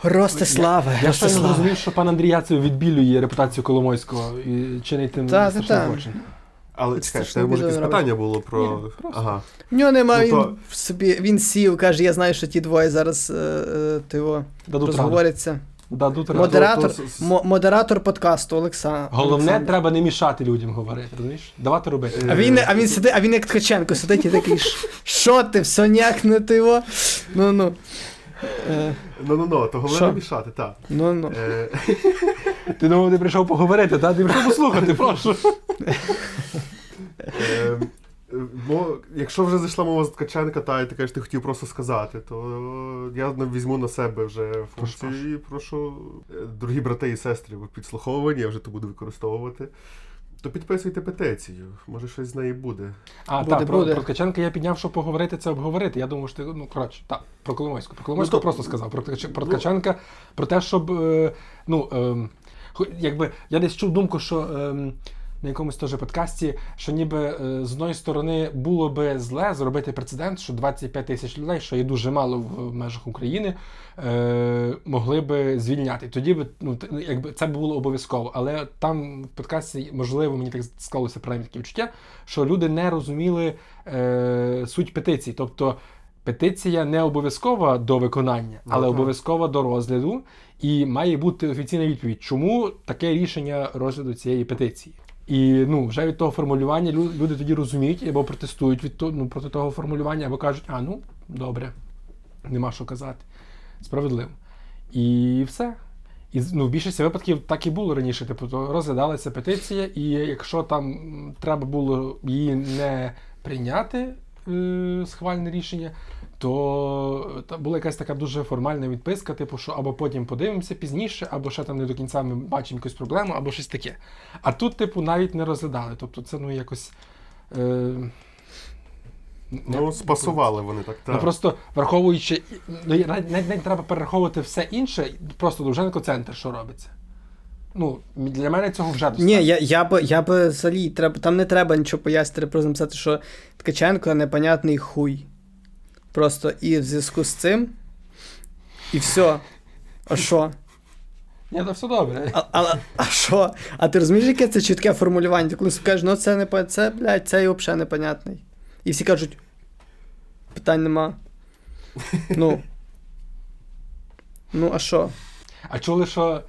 Ростиславе, Я Ростиславе. зрозумів, що пан Андрій Яцев відбілює репутацію Коломойського і чинить тим Та, та, та. злочин. Але Це чекай, це може якесь питання було про. Ні. Ага. В нього немає, Ну, він то- в собі, він сів, каже, я знаю, що ті двоє зараз е, е, розговоряться. Дадуть. Модератор, то- то- мо- модератор подкасту Олександр. Головне, треба не мішати людям говорити, розумієш? Давати робити. А він, а він сидить, а він як Ткаченко сидить і такий, що ти, все ніяк не? Ну ну. Е, Ну ну ну, то головне не мішати, так. ну ну. Е, Ти думав, ти прийшов поговорити, та? Ти прийшов послухати, прошу. е, Бо якщо вже зайшла мова з Ткаченка, та і ти кажеш, ти хотів просто сказати, то я візьму на себе вже функцію і прошу, е, дорогі брати і сестри, ви підслуховувані, я вже то буду використовувати. То підписуйте петицію, може щось з неї буде. А, Буде, так, про, буде. про Ткаченка я підняв, щоб поговорити, це обговорити. Я думав, що ти, ну, коротше, так, про Коломойську. Про Коломойську Ну, то- просто сказав. Про, Ткач- про Ну. Ткаченка, про те, щоб, е, ну, е, якби, я десь чув думку, що е, на якомусь теж подкасті, що ніби е, з одної сторони було би зле зробити прецедент, що 25 тисяч людей, що є дуже мало в межах України, е, могли би звільняти. Тоді би, ну, якби це було обов'язково. Але там в подкасті, можливо, мені так склалося принаймні таке відчуття, що люди не розуміли е, суть петиції. Тобто петиція не обов'язкова до виконання, Ну, але обов'язкова до розгляду, і має бути офіційна відповідь, чому таке рішення розгляду цієї петиції. І ну, вже від того формулювання люди тоді розуміють або протестують від того, ну, проти того формулювання, або кажуть, а ну добре, нема що казати. Справедливо. І все. І ну, в більшості випадків так і було раніше. Типу, розглядалася петиція, і якщо там треба було її не прийняти, е, схвальне рішення, то була якась така дуже формальна відписка, типу, що або потім подивимося пізніше, або ще там не до кінця ми бачимо якусь проблему, або щось таке. А тут, типу, навіть не розглядали. Тобто це ну якось. Е, Ну, спасували вони так. Ну просто враховуючи, ну, навіть, навіть не треба перераховувати все інше, просто Довженко центр, що робиться. Ну, для мене цього вже достатньо. Ні, я, я би я би взагалі треба, там не треба нічого пояснити, просто написати, що Ткаченко непонятний хуй. Просто і в зв'язку з цим. І все. А що? Ні, то все добре. А, а, а що? А ти розумієш, яке це чітке формулювання? Ти коли скажеш, ну це не це, блядь, це і взагалі непонятний. І всі кажуть, питань нема. Ну. Ну, а що? А чули, що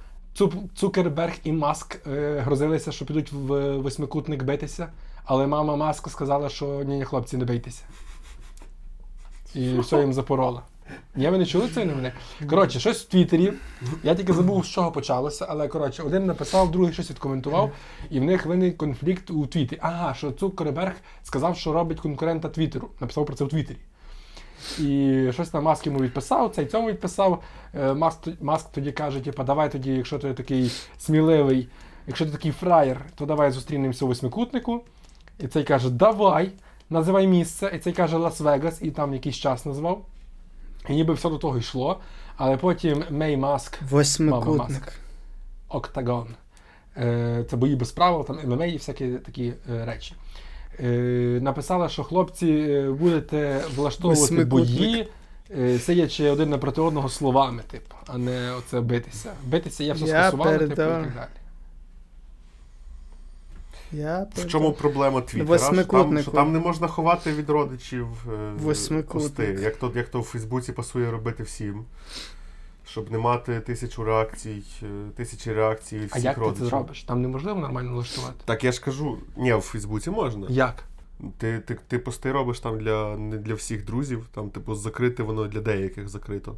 Цукерберг і Маск е, грозилися, що підуть в восьмикутник битися, але мама Маска сказала, що ні, ні, хлопці, не бийтеся. І все їм запорола. Ні, ви не чули цієї новини? Коротше, щось в Твіттері. Я тільки забув, з чого почалося, але коротше, один написав, другий щось відкоментував, і в них виник конфлікт у Твіттері. Ага, що Цукерберг сказав, що робить конкурента Твіттеру. Написав про це у Твіттері. І щось там Маск йому відписав, цей цьому відписав. Е, Маск, Маск тоді каже: типу, давай тоді, якщо ти такий сміливий, якщо ти такий фраєр, то давай зустрінемося у восьмикутнику. І цей каже, давай, називай місце. І цей каже Лас-Вегас, і там якийсь час назвав. І ніби все до того йшло. Але потім Мей Маск, Мама Маск. Октагон. Е, Це бої без правил, там ММА і всякі такі е, речі. Е, Написала, що хлопці будете влаштовувати бої, сидячи один напроти одного словами, типу, а не оце битися. Битися я все скасувала, типу, і так далі. Я В чому проблема Твіттера? Що Там, що там не можна ховати від родичів е, пости, як то, як то в Фейсбуці пасує робити всім. Щоб не мати тисячу реакцій, е, тисячі реакцій від А всіх як ти родичів. це зробиш? Там неможливо нормально влаштувати. Так я ж кажу, ні, в Фейсбуці можна. Як? Ти, ти, ти пости робиш там для, не для всіх друзів, там, типу, закрите воно для деяких закрито.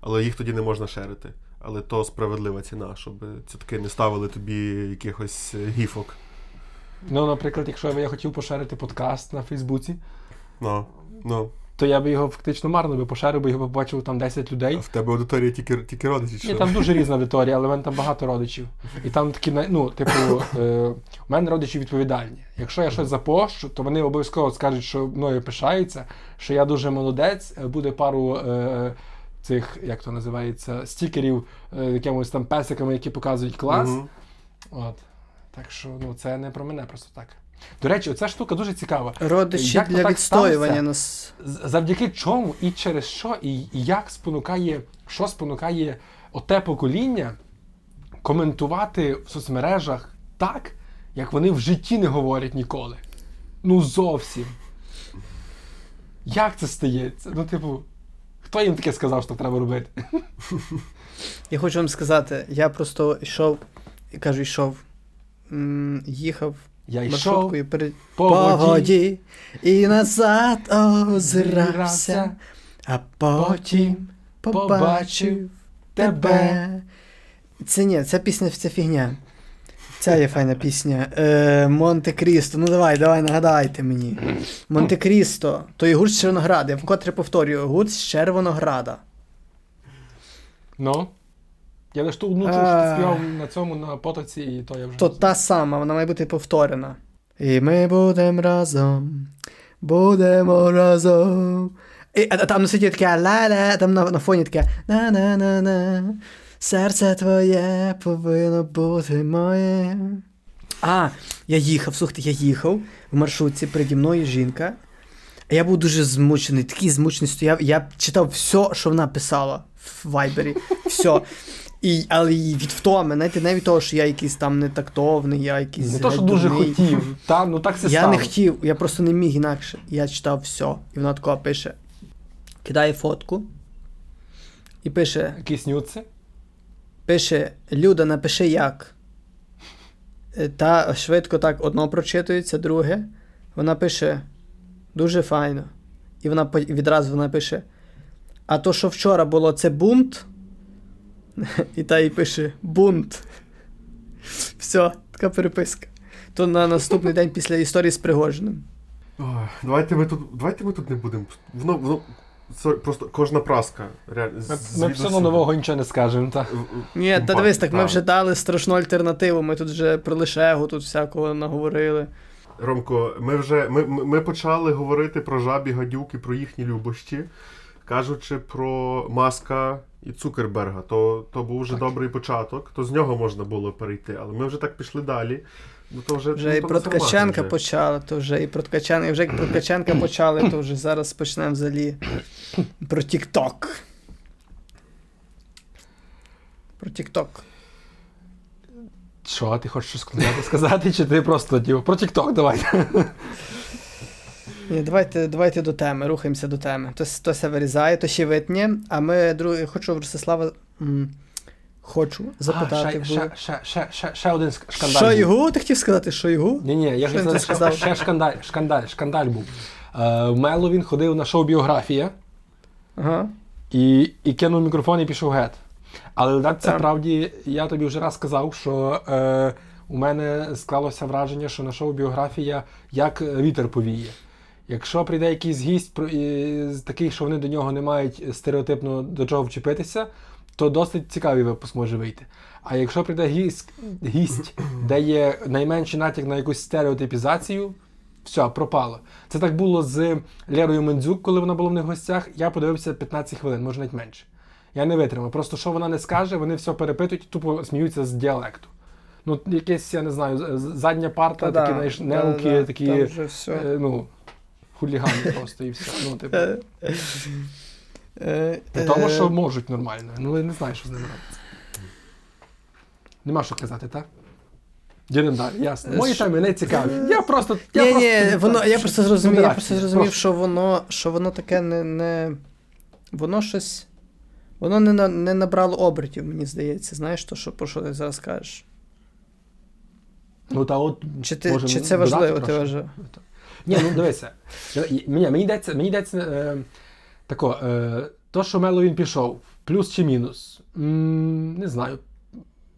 Але їх тоді не можна шерити. Але то справедлива ціна, щоб цятки не ставили тобі якихось е, гіфок. Ну, наприклад, якщо я хотів поширити подкаст на Фейсбуці, Ну, ну. то я би його фактично марно би поширив, бо його побачив там 10 людей. А в тебе аудиторія тільки, тільки родичі. чи Ні, що? там дуже різна аудиторія, але в мене там багато родичів. І там такі, най- ну, типу, е, у мене родичі відповідальні. Якщо я щось запощу, то вони обов'язково скажуть, що мною пишаються, що я дуже молодець, е, буде пару е, цих, як то називається, стікерів е, якимось там песиками, які показують клас. Мгм. От. Так що ну, це не про мене просто так. До речі, оця штука дуже цікава. Родичі Як для так відстоювання нас. Завдяки чому і через що, і, і як спонукає, що спонукає оте покоління коментувати в соцмережах так, як вони в житті не говорять ніколи. Ну зовсім. Як це стається? Ну, типу, хто їм таке сказав, що треба робити? Я хочу вам сказати, я просто йшов, і кажу, йшов, м, їхав Я йшов маршруткою перед по воді, воді і назад озирався, а потім побачив тебе. Це ні, ця пісня це фігня. Ця є файна пісня. Е, Монте Крісто. Ну давай, давай, нагадайте мені. Монте Крісто. То є гурт з Червонограда. Я вкотре повторюю, гурт з Червонограда. Ну. Я лише ту одну що ти співав на цьому на потоці, і то я вже. То та сама, вона має бути повторена. І ми будемо разом. Будемо разом. І, а, а там на світі таке ла-ла, там на, на фоні таке на-на-на-на. Серце твоє повинно бути моє. А, я їхав, слухайте, я їхав в маршрутці, переді мною жінка. А я був дуже змучений, такий змучений стояв. Я читав все, що вона писала в Вайбері. Все. І, але і від втоми, знаєте, не від того, що я якийсь там нетактовний, я якийсь. Не то, що дуже дурний. хотів. Та, ну так це Я стало. не хотів, я просто не міг інакше. Я читав все. І вона такого пише: кидає фотку і пише: Якісь нюци. пише: Люда, напиши як. Е, Та швидко так одно прочитується, друге. Вона пише: дуже файно. І вона відразу вона пише: А то, що вчора було, це бунт. І та їй пише бунт. Все, така переписка. То на наступний день після історії з Пригожиним. Ой, давайте ми тут, давайте ми тут не будемо. Воно, воно це просто кожна праска. Реально, Ми, ми все одно нового нічого не скажемо. Та. В- в- Ні, та дивись, так ми вже дали страшну альтернативу. Ми тут вже про лишегу, тут всякого наговорили. Ромко, ми вже ми, ми ми почали говорити про жабі гадюки, про їхні любощі, кажучи про Маска і Цукерберга. То, то був вже Так. добрий початок, то з нього можна було перейти. Але ми вже так пішли далі. Ну, то вже, Вже ну, і про Ткаченка вже. почали, то вже і про Ткаченка, і вже як про Ткаченка почали, то вже зараз почнемо взагалі про Тік-Ток. Про TikTok. Що, ти хочеш щось сказати, чи ти просто типу, про TikTok давай. Ні, давайте, давайте до теми, рухаємося до теми. То, то все вирізає, то ще витнє. А ми друге, хочу Ростислава. Хочу запитати. А, ще, ще, ще, ще, ще, один шкандаль. Що його? Ти хотів сказати, що його? Ні, ні, я сказав. сказав? Ще шкандаль, шкандаль, шкандаль був. Е, в Мело він ходив на шоу біографія Ага. і, і кинув мікрофон і пішов геть. Але так, це правді, я тобі вже раз сказав, що е, у мене склалося враження, що на шоу біографія як вітер повіє. Якщо прийде якийсь гість такий, що вони до нього не мають стереотипно до чого вчепитися, то досить цікавий випуск може вийти. А якщо прийде гість, гість де є найменший натяк на якусь стереотипізацію, все, пропало. Це так було з Лерою Мендзюк, коли вона була в них в гостях. Я подивився 15 хвилин, може навіть менше. Я не витримав. Просто що вона не скаже, вони все перепитують, тупо сміються з діалекту. Ну, якесь, я не знаю, задня парта, такі, знаєш, неуки, такі. Там вже все. Ну, хулігани просто і все. Ну, типу, Е, е, при тому, е, що можуть нормально. Ну, я не знаю, що з ними робиться. Нема що казати, так? Далі, ясно. Е, Мої що- теми не цікаві. Я просто. Я Ні, просто, ні, воно, я просто зрозумів, я просто зрозумів, що воно, що воно таке не, не. Воно щось. Воно не, на, не набрало обертів, мені здається. Знаєш, то, що, про що ти зараз кажеш? Ну, та от, Чи, ти, може, чи це важливо, ти вважаєш? Ні, ну дивися. Мені, мені йдеться, мені йдеться е, тако, е, то, що Мело він пішов, плюс чи мінус? М, не знаю.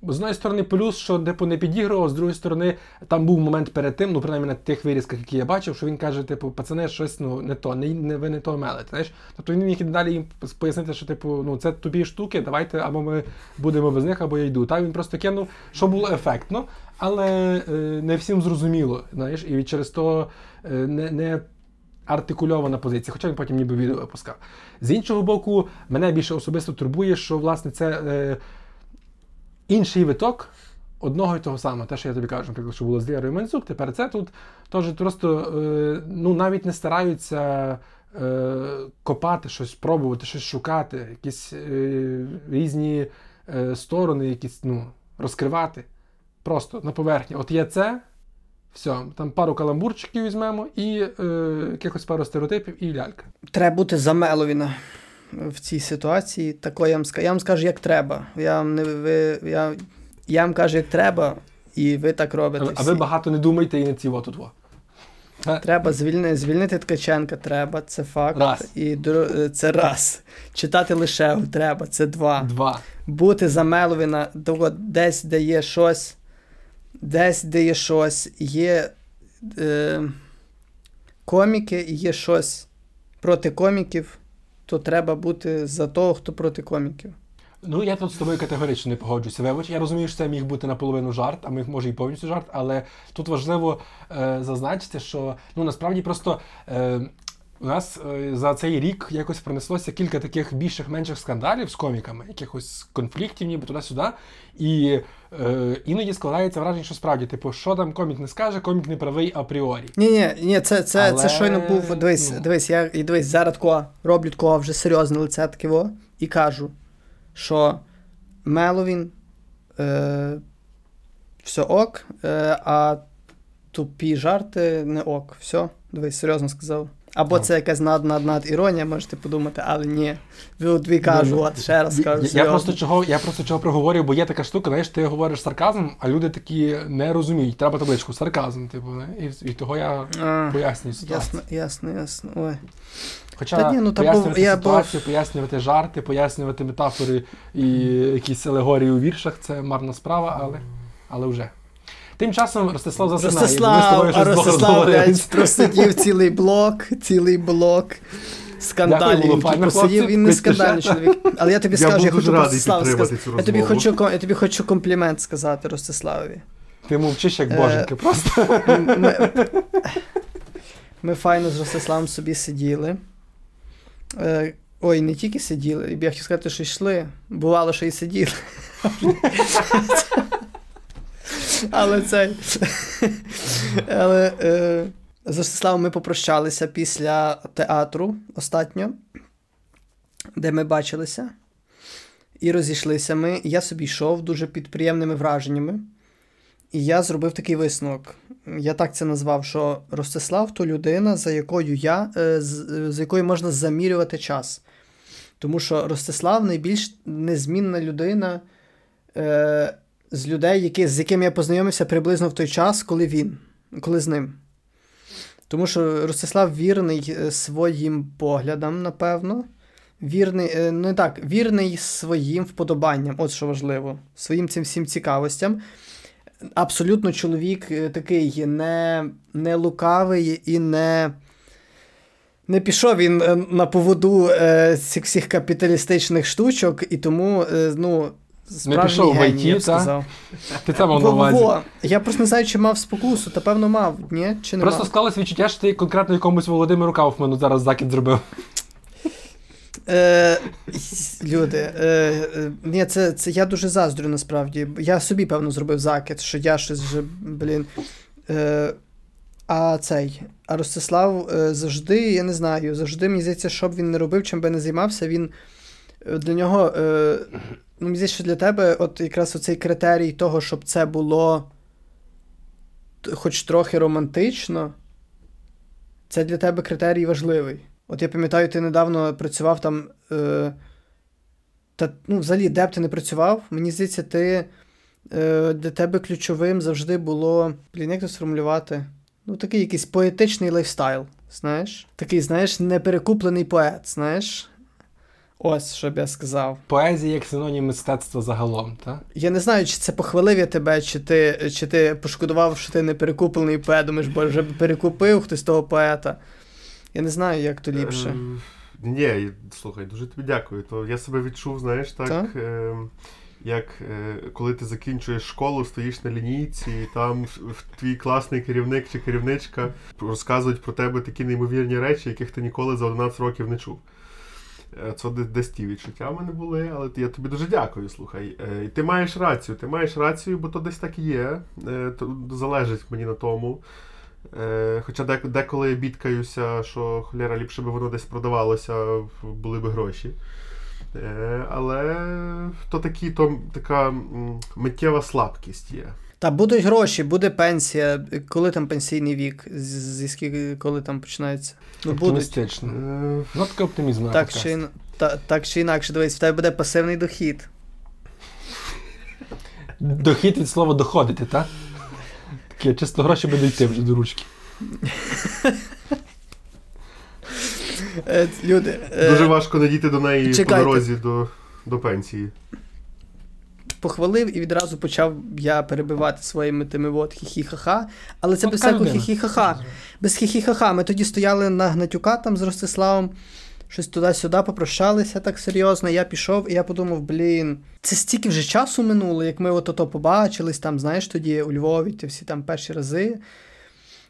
З однієї сторони, плюс, що типу, не підігрував, з другої сторони, там був момент перед тим, ну, принаймні на тих вирізках, які я бачив, що він каже, типу, пацани, щось ну, не то, не, не, ви не то мелите. Знаєш? Тобто він міг і далі їм пояснити, що типу, ну, це тупі штуки, давайте або ми будемо без них, або я йду. Так він просто кинув, що було ефектно, але е, не всім зрозуміло. Знаєш, і через то не, не артикульована позиція, хоча він потім ніби відео випускав. З іншого боку, мене більше особисто турбує, що власне це е, інший виток одного і того самого. Те, що я тобі кажу, наприклад, що було з Лєрою Манцюк, тепер це тут теж просто е, ну, навіть не стараються е, копати щось, пробувати, щось шукати, якісь е, різні е, сторони, якісь ну, розкривати. Просто на поверхні. От є це, все, там пару каламбурчиків візьмемо і е, якихось пару стереотипів і лялька. Треба бути за Меловіна в цій ситуації. Тако я вам скажу. Я вам скажу, як треба. Я вам не ви. Я, я вам кажу, як треба, і ви так робите. А, а ви багато не думайте і не ці во. Треба звільнити, звільнити Ткаченка, треба, це факт. Раз. І е, це раз. Читати лише треба, це два. Два. Бути за Меловіна, десь, де є щось, десь, де є щось, є е, коміки є щось проти коміків, то треба бути за того, хто проти коміків. Ну, я тут з тобою категорично не погоджуюся. Вибач, я розумію, що це міг бути наполовину жарт, а міг може і повністю жарт, але тут важливо е, зазначити, що ну насправді просто. Е, у нас е, за цей рік якось пронеслося кілька таких більших менших скандалів з коміками, якихось конфліктів, ніби туди-сюди. І е, іноді складається враження, що справді, типу, що там комік не скаже, комік не правий апріорі. Ні, ні, ні, це, це, Але, це щойно був. Дивись, ну. дивись, я і дивись, зараз такого роблю такого вже серйозне лице таке во, і кажу, що Меловін е, все ок, е, а тупі жарти не ок. Все, дивись, серйозно сказав. Або це якась над над над іронія, можете подумати, але ні. Ви от дві кажу, Ну, от ще раз кажу. Я, я, просто чого, я просто чого проговорюю, бо є така штука, знаєш, ти говориш сарказм, а люди такі не розуміють. Треба табличку, сарказм, типу, не? і, і того я А, пояснюю ситуацію. Ясно, ясно, ясно. Ой. Хоча Та ні, ну, та бо- пояснювати я ситуацію, пояснювати жарти, пояснювати метафори і якісь алегорії у віршах це марна справа, але, але вже. Тим часом Ростислав засинає. бо ми з тобою Ростислав, а Ростислав, блядь, просидів цілий блок, цілий блок. Скандалів, Дякую, посидів, він не скандальний чоловік. Але я тобі Я скажу, я хочу підтримати сказати. Я тобі, хочу, я тобі хочу комплімент сказати Ростиславові. Ти мовчиш як Е, боженьки просто. Ми, ми файно з Ростиславом собі сиділи. Е, ой, не тільки сиділи, я хотів сказати, що йшли. Бувало, що і сиділи. Але цей. Але е, з Ростиславом ми попрощалися після театру останньо, де ми бачилися. і розійшлися ми. Я собі йшов дуже під приємними враженнями. І я зробив такий висновок. Я так це назвав, що Ростислав то людина, за якою я, е, з, якою можна замірювати час. Тому що Ростислав найбільш незмінна людина е, з людей, які, з якими я познайомився приблизно в той час, коли він, коли з ним. Тому що Ростислав вірний е, своїм поглядам, напевно. Вірний, е, не так, вірний своїм вподобанням, от що важливо, своїм цим всім цікавостям. Абсолютно чоловік е, такий не не лукавий і не не пішов він на поводу е, цих всіх капіталістичних штучок, і тому, е, ну, не пішов в IT, сказав. Ти це мав на увазі. Я просто не знаю, чи мав спокусу, та певно мав, ні? Чи не Просто мав? склалось відчуття, що ти конкретно якомусь Володимиру Кауфману зараз закид зробив. Е, Люди, е, е, ні, це, це я дуже заздрю насправді. Я собі, певно, зробив закид, що я щось вже, блін. Е, а цей, а Ростислав е, завжди, я не знаю, завжди мені здається, що б він не робив, чим би не займався, він е, для нього. Е, ну, мені здається, що для тебе, от якраз оцей критерій того, щоб це було хоч трохи романтично, це для тебе критерій важливий. От я пам'ятаю, ти недавно працював там. Е, Та ну, взагалі, де б ти не працював, мені здається, ти е, для тебе ключовим завжди було. Блін, як це сформулювати? Ну, такий якийсь поетичний lifestyle. Знаєш? Такий, знаєш, неперекуплений поет, знаєш? Ось, що б я сказав. Поезія як синонім мистецтва загалом, так? Я не знаю, чи це похвалив я тебе, чи ти чи ти пошкодував, що ти не перекуплений поет, думаєш, бо вже перекупив хтось того поета. Я не знаю, як то ліпше. Е, ні, слухай, дуже тобі дякую. То я себе відчув, знаєш, так. Та? Е, як е, коли ти закінчуєш школу, стоїш на лінійці, і там твій класний керівник чи керівничка розказують про тебе такі неймовірні речі, яких ти ніколи за 11 років не чув. Е, це десь ті відчуття в мене були, але я тобі дуже дякую. Слухай. Е, і ти маєш рацію, ти маєш рацію, бо то десь так і є. Е, залежить мені на тому. Хоча деколи бідкаюся, що холєра ліпше би воно десь продавалося, були б гроші. Але то такі, то така миттєва слабкість є. Та будуть гроші, буде пенсія. Коли там пенсійний вік? Зі скільки коли там починається? Ну, Оптимістично. Ну, таке оптимізм. Так чи, та, так чи інакше, дивись, в тебе буде пасивний дохід. Дохід від слова доходити, так? Таке, чисто гроші буде йти вже до ручки. Е, люди. Е, Дуже важко надійти до неї Чекайте. по дорозі до, до пенсії. Похвалив і відразу почав я перебивати своїми тими от хі-хі-ха-ха. Але це без всякого хі-хі-ха-ха. Без хі-хі-ха-ха. Ми тоді стояли на Гнатюка там з Ростиславом, щось туди-сюди попрощалися так серйозно. Я пішов, і я подумав, блін, це стільки вже часу минуло, як ми от-ото побачились, там, знаєш, тоді у Львові, ті всі там перші рази.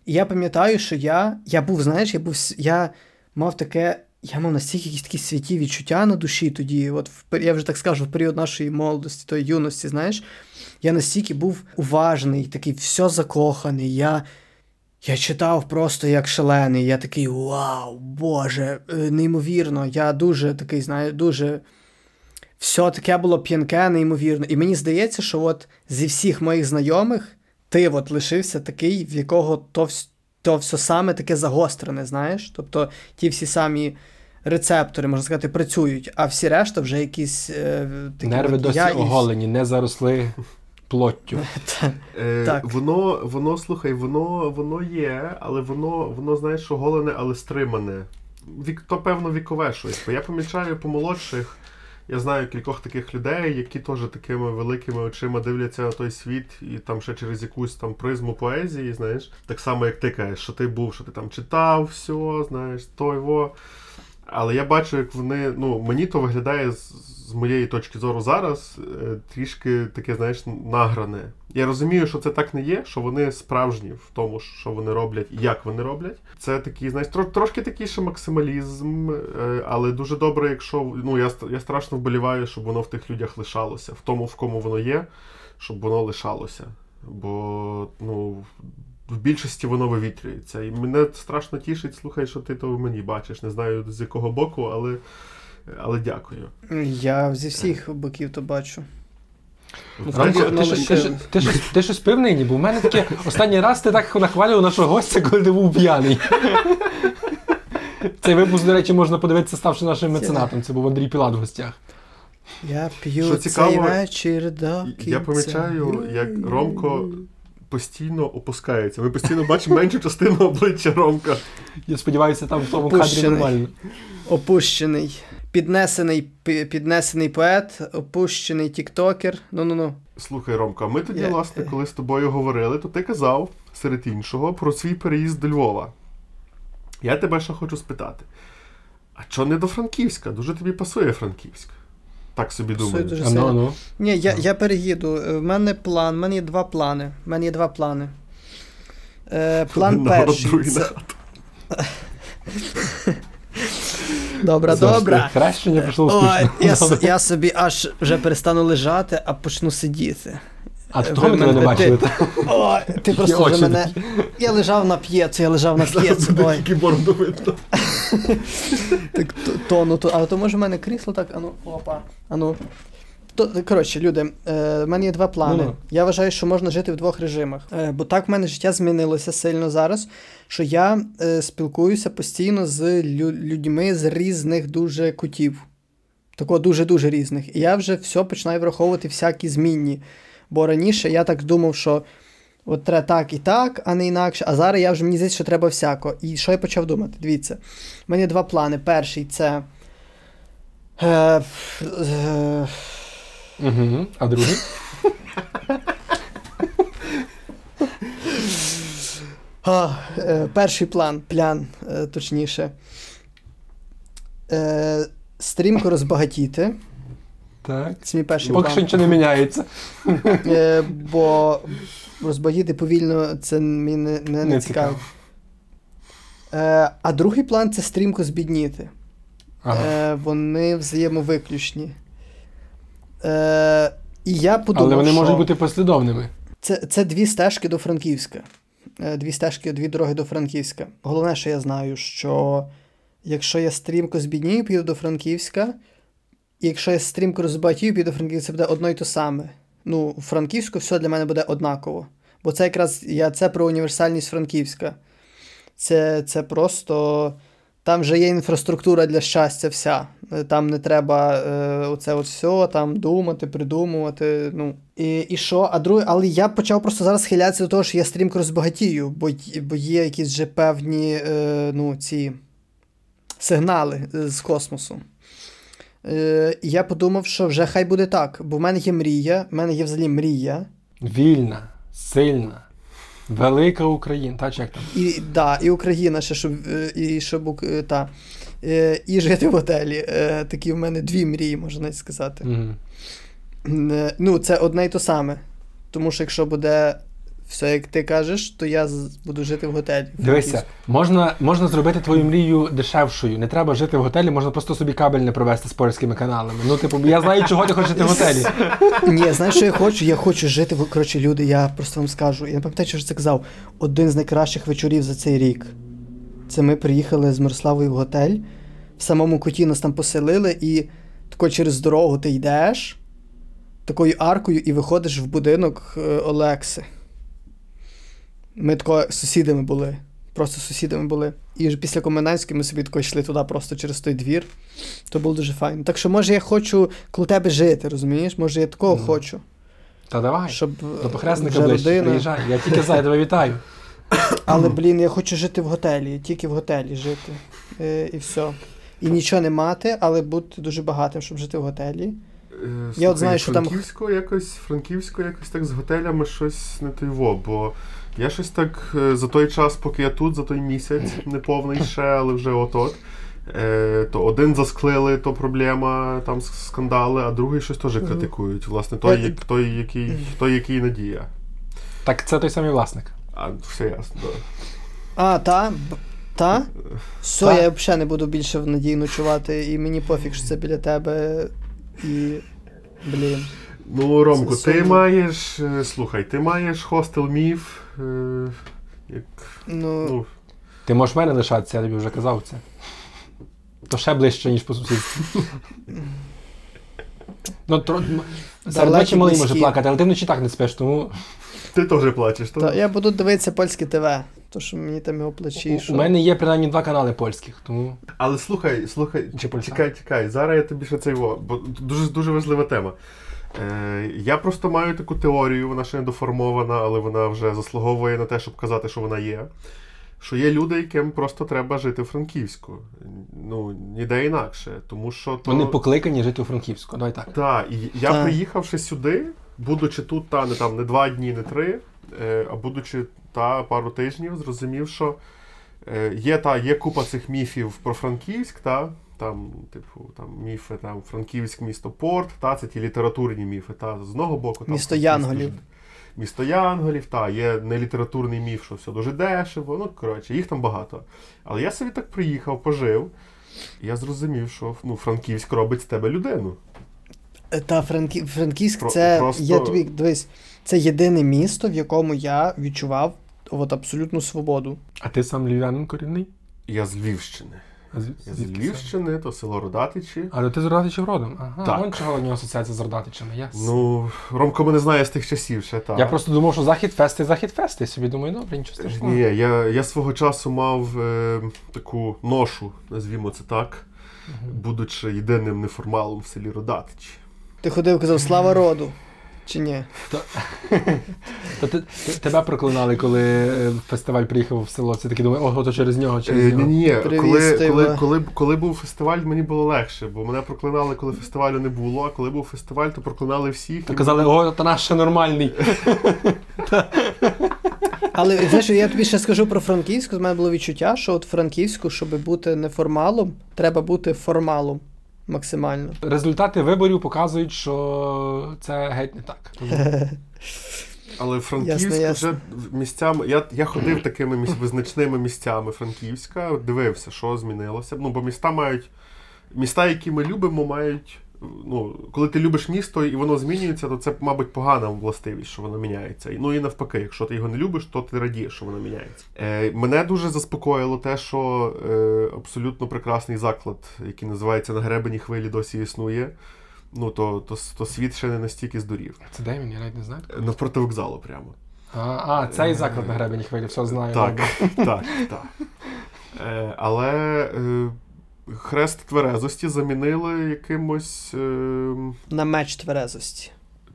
І я пам'ятаю, що я я був, знаєш, я був, я мав таке. Я мав настільки якісь такі святі відчуття на душі тоді, от я вже так скажу, в період нашої молодості, тої юності, знаєш, я настільки був уважний, такий все закоханий. Я я читав просто як шалений. Я такий вау, Боже, е, неймовірно. Я дуже такий, знаю, дуже. Все таке було п'янке, неймовірно. І мені здається, що от зі всіх моїх знайомих ти от лишився такий, в якого то то все саме таке загострене, знаєш? Тобто ті всі самі рецептори, можна сказати, працюють, а всі решта вже якісь е, такі. Нерви досі я оголені, не заросли плоттю. Е. Воно, воно, слухай, воно воно є, але воно, воно знаєш, оголене, але стримане. Вік, То, певно, вікове щось. Бо я помічаю по молодших. Я знаю кількох таких людей, які теж такими великими очима дивляться на той світ, і там ще через якусь там призму поезії, знаєш, так само, як ти кажеш, що ти був, що ти там читав, все, знаєш, той во. Але я бачу, як вони. Ну, мені то виглядає з, з моєї точки зору зараз е, трішки таке, знаєш, награне. Я розумію, що це так не є, що вони справжні в тому, що вони роблять і як вони роблять. Це такий, знаєш, трошки такий ще максималізм, е, але дуже добре, якщо ну я я страшно вболіваю, щоб воно в тих людях лишалося, в тому, в кому воно є, щоб воно лишалося. Бо ну, в більшості воно вивітрюється. І мене страшно тішить, слухай, що ти то в мені бачиш. Не знаю з якого боку, але Але дякую. Я зі всіх боків то бачу. Ну, ти, щось- ти, ти, ти щось пив нині? Бо в мене таке останній раз ти так нахвалював нашого гостя, коли ти був п'яний. Цей випуск, до речі, можна подивитися, ставши нашим меценатом. Це був Андрій Пілат в гостях. Я п'ю Що цікаво, цей вечір до кінця. Я помічаю, як Ромко постійно опускається. Ми постійно бачимо меншу частину обличчя Ромка. Я сподіваюся, там в тому кадрі Опущений. нормально. Опущений. Піднесений, піднесений поет, опущений тіктокер. Ну-ну-ну. Слухай, Ромка, ми тоді, Я- власне, коли з тобою говорили, то ти казав, серед іншого, про свій переїзд до Львова. Я тебе ще хочу спитати: а чого не до Франківська? Дуже тобі пасує Франківськ. Так собі думаю. дуже А ну, ну. Ні, я, я переїду. Е, В мене план, в мене є два плани. В мене є два плани. Е, план перший. Це... Добре, добре. Краще не пішло. я собі аж вже перестану лежати, а почну сидіти. А ви того ми тебе не бачили. ти- Ой, ти просто очі вже мене. Я лежав на п'єцу, я лежав на п'єцу. Ой, так то- тону, то, але то може в мене крісло так, ану, опа, ану. То, коротше, люди, е, в мене є два плани. Ну-ну. Я вважаю, що можна жити в двох режимах. Е, бо так в мене життя змінилося сильно зараз, що я е, спілкуюся постійно з лю- людьми з різних дуже кутів. Такого дуже-дуже різних. І я вже все починаю враховувати всякі змінні. Бо раніше я так думав, що от треба так і так, а не інакше. А зараз я вже мені здається, що треба всяко. І що я почав думати? Дивіться, в мене два плани. Перший це. Е, е, Угу. А другий? а, е, перший план, плян, е, точніше. Е, стрімко розбагатіти. Так. Це мій перший Поки що план. нічого не міняється. Е, бо розбагатіти повільно це мені не, мене не, Не цікаво. цікаво. Е, а другий план це стрімко збідніти. Ага. Е, вони взаємовиключні. Е, і я подумав, Але вони що можуть бути послідовними. це, це дві стежки до Франківська. Е, дві стежки, дві дороги до Франківська. Головне, що я знаю, що якщо я стрімко збіднію, піду до Франківська, і якщо я стрімко розбагатію, піду до Франківська, це буде одно й те саме. Ну, у Франківську все для мене буде однаково. Бо це якраз я це про універсальність Франківська. Це, це просто. Там вже є інфраструктура для щастя вся. Там не треба е, оце от все, там думати, придумувати. Ну. І, і що? А друге, але я почав просто зараз схилятися до того, що я стрімко розбагатію, бо, бо є якісь вже певні е, ну, ці сигнали з космосу. Е, я подумав, що вже хай буде так, бо в мене є мрія, в мене є взагалі мрія. Вільна, сильна, велика Україна. Та чи як там? І, да, і Україна ще, щоб, е, і, щоб е, та, і жити в готелі. Такі в мене дві мрії, можна навіть сказати. Е, Ну, це одне й то саме. Тому що якщо буде все, як ти кажеш, то я буду жити в готелі. Дивися, можна, можна зробити твою мрію дешевшою. Не треба жити в готелі, можна просто собі кабель не провести з польськими каналами. Ну, типу, я знаю, чого ти хочеш жити в готелі. Ні, знаєш, що я хочу? Я хочу жити в коротше, люди, я просто вам скажу. Я не пам'ятаю, що ж це казав. Один з найкращих вечорів за цей рік. Це ми приїхали з Мирославою в готель. В самому куті нас там поселили, і тако через дорогу ти йдеш такою аркою і виходиш в будинок е, Олекси. Ми тако сусідами були. Просто сусідами були. І вже після Комендантської ми собі тако йшли туди просто через той двір. То було дуже файно. Так що, може, я хочу коло тебе жити, розумієш? Може, я такого Мгм. хочу. Та давай. Щоб До е, похресника ближче, родина. приїжджай. Я тільки за, я тебе вітаю. Але, блін, я хочу жити в готелі, тільки в готелі жити. Е, і все. І нічого не мати, але бути дуже багатим, щоб жити в готелі. Е, Я от знаю, що там- Франківську якось, Франківську якось так з готелями щось не той во, бо я щось так е, за той час, поки я тут, за той місяць, не повний ще, але вже от-от. Е, то один засклили, то проблема, там скандали, а другий щось теж критикують. Власне, той, Е, як- той, який, той, який надія. Так це той самий власник. А, все ясно. Да. А, та? Та? Все, Та. я взагалі не буду більше в надії ночувати, і мені пофіг, що це біля тебе. І. Блін. Ну, Ромко, Це ти маєш. Слухай, ти маєш хостел міф. Е, як, Ну, ну, Ти можеш в мене лишатися, я тобі вже казав це. То ще ближче, ніж по сусідству. Ну, тро... Серед Далекі, ночі малий може близькі. плакати, але ти вночі так не спиш, тому Ти теж плачеш, Та, так? я буду дивитися польське ТВ, то що мені там його плачі. у, що... у мене є принаймні два канали польських, тому Але слухай, слухай, Чи чекай, чекай, зараз я тобі ще цей во, бо дуже дуже важлива тема. Е, я просто маю таку теорію, вона ще не доформована, але вона вже заслуговує на те, щоб казати, що вона є. Що є люди, яким просто треба жити в Франківську. Ну, ніде інакше. Тому що то... вони покликані жити у Франківську. Давай так. Так, і я Так. приїхавши сюди, будучи тут та не там не два дні, не три, е, а будучи та пару тижнів, зрозумів, що е, є та є купа цих міфів про Франківськ, та там, типу, там міфи, там Франківськ, місто Порт, та це ті літературні міфи. Та з одного боку там Місто Янголів. Місто Янголів, та є нелітературний міф, що все дуже дешево. Ну коротше, їх там багато. Але я собі так приїхав, пожив. І я зрозумів, що ну, Франківськ робить з тебе людину. Е, Та Франкі... Франківськ Про- це просто- я тобі дивись, це єдине місто, в якому я відчував от абсолютну свободу. А ти сам львів'янин корінний? Я з Львівщини. З- з Львівщини, то село Родатичі. Але ти з Родатичів родом. Ага, Так. вон чого у нього асоціація з Родатичами. Ясно. Ну, Ромко мене знає з тих часів ще так. Я просто думав, що захід фести, захід фести. Я собі думаю, добре, нічого страшного. Ні, я, я свого часу мав е, таку ношу, назвімо це так, будучи єдиним неформалом в селі Родатичі. Ти ходив, казав слава роду. Чи ні? Та ти, ти- тебе проклинали, коли е, фестиваль приїхав в село. Це такі думаю, ого, то через нього, через нього. ні, ні. Коли, коли, коли, коли був фестиваль, мені було легше, бо мене проклинали, коли фестивалю не було, а коли був фестиваль, то проклинали всіх. То і казали, о, та наш ще нормальний. Але знаєш, я тобі ще скажу про Франківську. З мене було відчуття, що от Франківську, щоб бути неформалом, треба бути формалом максимально. Результати виборів показують, що це геть не так. Але Франківськ Ясно, ясно. вже місцями. Я, я ходив такими міс- визначними місцями Франківська, дивився, що змінилося. Ну, бо міста мають. Міста, які ми любимо, мають. Ну, коли ти любиш місто і воно змінюється, то це, мабуть, погана властивість, що воно міняється. Ну і навпаки, якщо ти його не любиш, то ти радієш, що воно міняється. Е, мене дуже заспокоїло те, що е, абсолютно прекрасний заклад, який називається На гребені хвилі, досі існує. Ну, то, то, то світ ще не настільки здурів. це де він? Я навіть не знаю. Навпроти вокзалу прямо. А, а цей заклад на гребені хвилі, все знаю. Так, так, так. Е, але е, хрест тверезості замінили якимось. Е, На меч тверезості.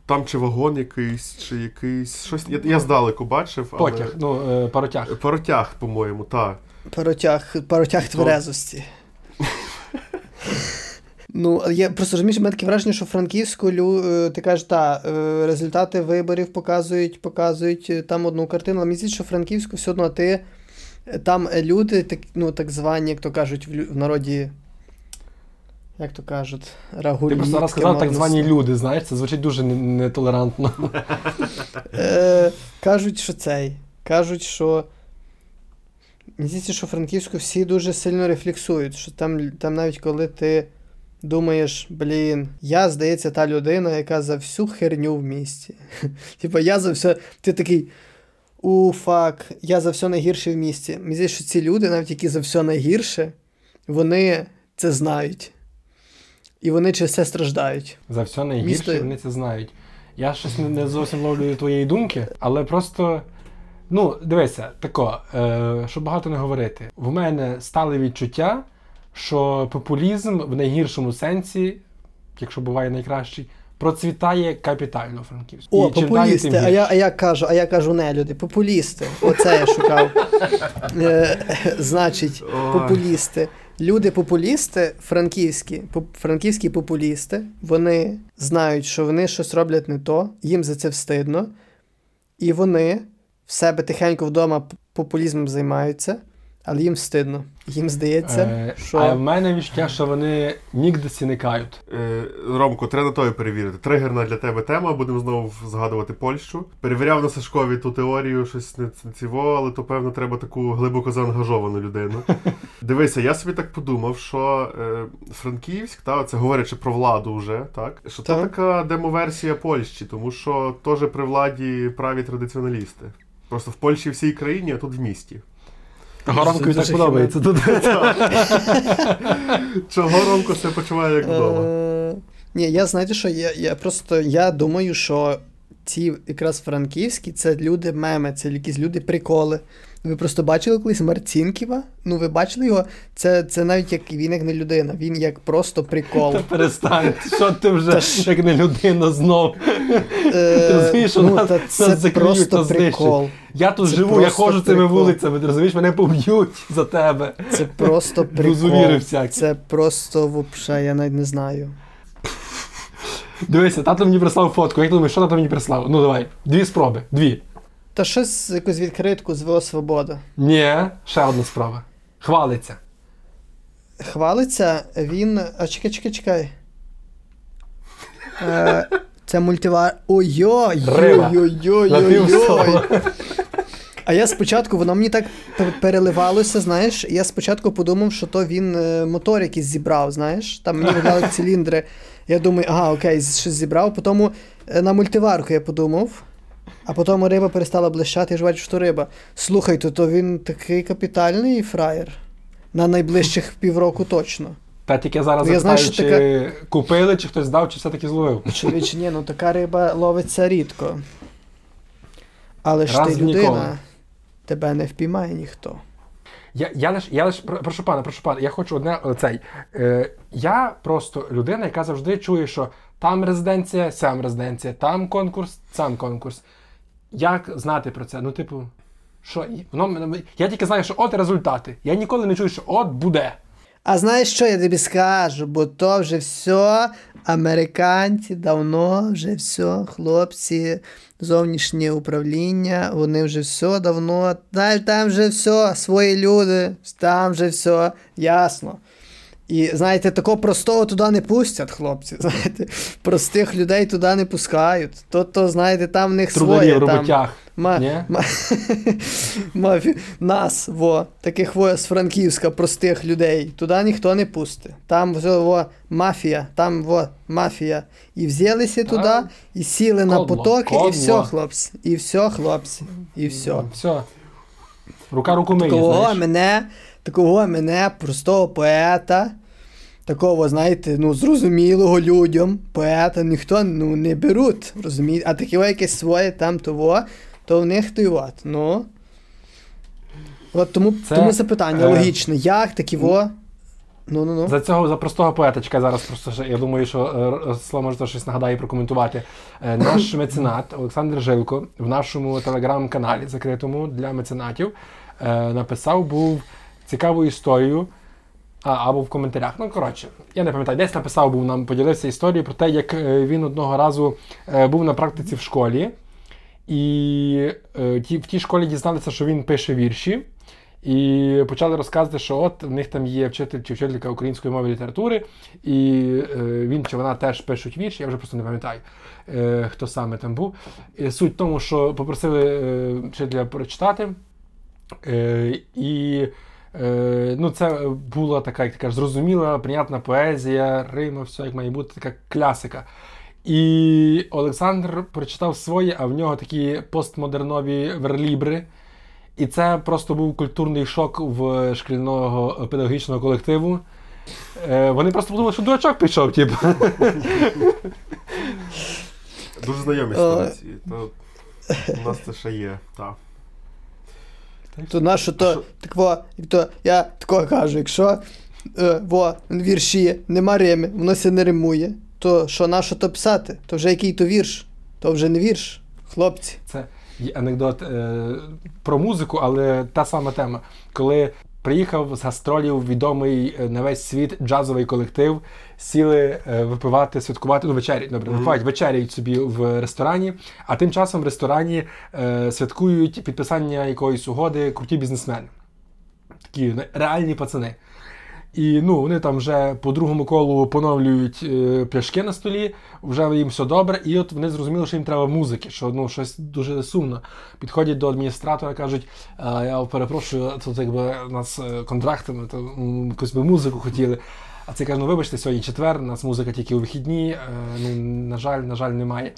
там чи вагон якийсь, чи якийсь. Щось. Я, я здалеку бачив. Але... Потяг, ну, е, паротяг. Паротяг, по-моєму, так. Паротяг, паротяг тверезості. Ну, я просто розумієш, мене таке враження, що Франківську лю, е, ти кажеш, та, е, результати виборів показують, показують там одну картину, але мені здається, що Франківську все одно ти там е, люди, так, ну, так звані, як то кажуть, в, в народі. Як то кажуть, рагулі. Ти просто зараз сказав так звані люди, знаєш, це звучить дуже нетолерантно. Е, кажуть, що цей. Кажуть, що. Мені здається, що Франківську всі дуже сильно рефлексують, що там, там навіть коли ти думаєш, блін, я, здається, та людина, яка за всю херню в місті. Типа, я за все. Ти такий. У, фак, я за все найгірше в місті. Мені здається, що ці люди, навіть які за все найгірше, вони це знають. І вони через це страждають. За все найгірше Місто- вони це знають. Я щось не, зовсім ловлю твоєї думки, але просто. Ну, дивися, тако, е, щоб багато не говорити. В мене стали відчуття, що популізм в найгіршому сенсі, якщо буває найкращий, процвітає капітально Франківську. О, І чим далі, популісти. тим А я, а я кажу, а я кажу не люди. Популісти. Оце я шукав. Е, значить, популісти. Люди популісти, франківські, франківські популісти, вони знають, що вони щось роблять не то, їм за це встидно, і вони в себе тихенько вдома популізмом займаються, але їм встидно. Їм здається, Е, що. А в мене відчуття, що вони нігде сіникають. Е, Ромко, треба на тою перевірити. Тригерна для тебе тема, будемо знову згадувати Польщу. Перевіряв на Сашкові ту теорію, щось не ціво, але то певно треба таку глибоко заангажовану людину. Дивися, я собі так подумав, що е, Франківськ, та, це говорячи про владу вже, так, що це Так. така демоверсія Польщі, тому що теж при владі праві традиціоналісти. Просто в Польщі всій країні, а тут в місті. Горомкові так подобається. Тут. Чого Ромко себе почуває як вдома? Е, Ні, я знаєте що, я, я просто я думаю, що ці якраз франківські це люди меми, це якісь люди приколи. Ви просто бачили колись Марцінківа? Ну, ви бачили його? Це, це навіть як він як не людина, він як просто прикол. Та перестань, що ти вже Та як не людина знов. Е, Ти розумієш, ну, нас- та нас це закриють, просто нас прикол. Я тут Це живу, я ходжу цими вулицями, ти розумієш, мене поб'ють за тебе. Це просто прикол. Це просто вообще, я навіть не знаю. Дивися, тато мені прислав фотку. Як ти думаєш, що тато мені прислав? Ну давай, дві спроби. Дві. Та щось якусь відкритку з ВО Свобода. Ні, ще одна справа. Хвалиться. Хвалиться, він. А чекай, чекай, чекай. Е, це мультивар. Ой-ой, Риба. ой-ой, На ой-ой. А я спочатку, воно мені так пер- переливалося, знаєш. Я спочатку подумав, що то він е, мотор якийсь зібрав, знаєш. Там мені видали циліндри. Я думаю, ага, окей, з- щось зібрав. Потім е, на мультиварку я подумав. А потім риба перестала блищати, я ж бачу, що риба. Слухай, то, то він такий капітальний фраєр. На найближчих півроку точно. Та тільки зараз Ну, я знаю, що чи купили, чи хтось дав, чи все-таки зловив. Чоловіче, ні, ну така риба ловиться рідко. Але ж Раз ти в ніколи. людина, тебе не впіймає ніхто. Я, я лиш, я лиш, прошу пана, прошу пана, я хочу одне е, цей. Е, я просто людина, яка завжди чує, що там резиденція, сям резиденція, там конкурс, сам конкурс. Як знати про це? Ну, типу, що? Воно, я тільки знаю, що от результати. Я ніколи не чую, що от буде. А знаєш, що я тобі скажу? Бо то вже все, американці давно вже все, хлопці, зовнішнє управління, вони вже все давно. Знаєш, там вже все, свої люди, там вже все, ясно. І знаєте, такого простого туди не пустять, хлопці. Знаєте, простих людей туди не пускають. То, то знаєте, там в них своє. Там. Ма, Ні? ма, мафі- нас, во, таких во, з Франківська простих людей, туди ніхто не пустить. Там все, во, мафія, там во, мафія. І взялися туди, і сіли на потоки, кодло. і все, хлопці. І все, хлопці. І все. Все. Рука руку миє, Такого знаєш. мене, такого мене, простого поета, такого, знаєте, ну, зрозумілого людям, поета ніхто ну, не беруть, розумієте? А таке якесь своє там того, то в них от, ну. От тому, Це, тому запитання е, логічне, як такі во. Ну, ну, ну. За цього за простого поета, зараз просто я думаю, що е, Ростислав може щось нагадає і прокоментувати. Е, Наш меценат Олександр Жилко в нашому телеграм-каналі, закритому для меценатів, е, написав був цікаву історію. А, або в коментарях. Ну, коротше, я не пам'ятаю, десь написав, був нам поділився історією про те, як е, він одного разу е, був на практиці в школі, і е, в тій школі дізналися, що він пише вірші. І почали розказувати, що от в них там є вчитель чи вчителька української мови і літератури, і він чи вона теж пишуть вірші, я вже просто не пам'ятаю, хто саме там був. Суть в тому, що попросили вчителя прочитати. І ну, це була така, як ти кажеш, зрозуміла, прийнятна поезія, Рима, все як має бути, така класика. І Олександр прочитав своє, а в нього такі постмодернові верлібри. І це просто був культурний шок в шкільного педагогічного колективу. Е, вони просто подумали, що дурачок пішов, типу. Дуже знайомі Е. ситуації. У нас це ще є. Так. То на що то, що? так во, то я такого кажу, якщо е, во, вірші, нема рими, воно ся не римує, то що на що то писати? То вже який то вірш? То вже не вірш, хлопці. Це є анекдот е, про музику, але та сама тема. Коли приїхав з гастролів відомий е, на весь світ джазовий колектив, сіли е, випивати, святкувати, ну добре, Мгм. випивають вечеряють собі в ресторані, а тим часом в ресторані е, святкують підписання якоїсь угоди круті бізнесмени. Такі ну, реальні пацани. І ну, вони там вже по другому колу поновлюють е, пляшки на столі, вже їм все добре, і от вони зрозуміли, що їм треба музики, що ну, щось дуже сумно. Підходять до адміністратора, кажуть: «А, я перепрошую, тут якби нас е, контракт, ми то якусь би музику хотіли. А це каже, ну вибачте, сьогодні четвер, у нас музика тільки у вихідні. Е, ну, на жаль, на жаль, немає.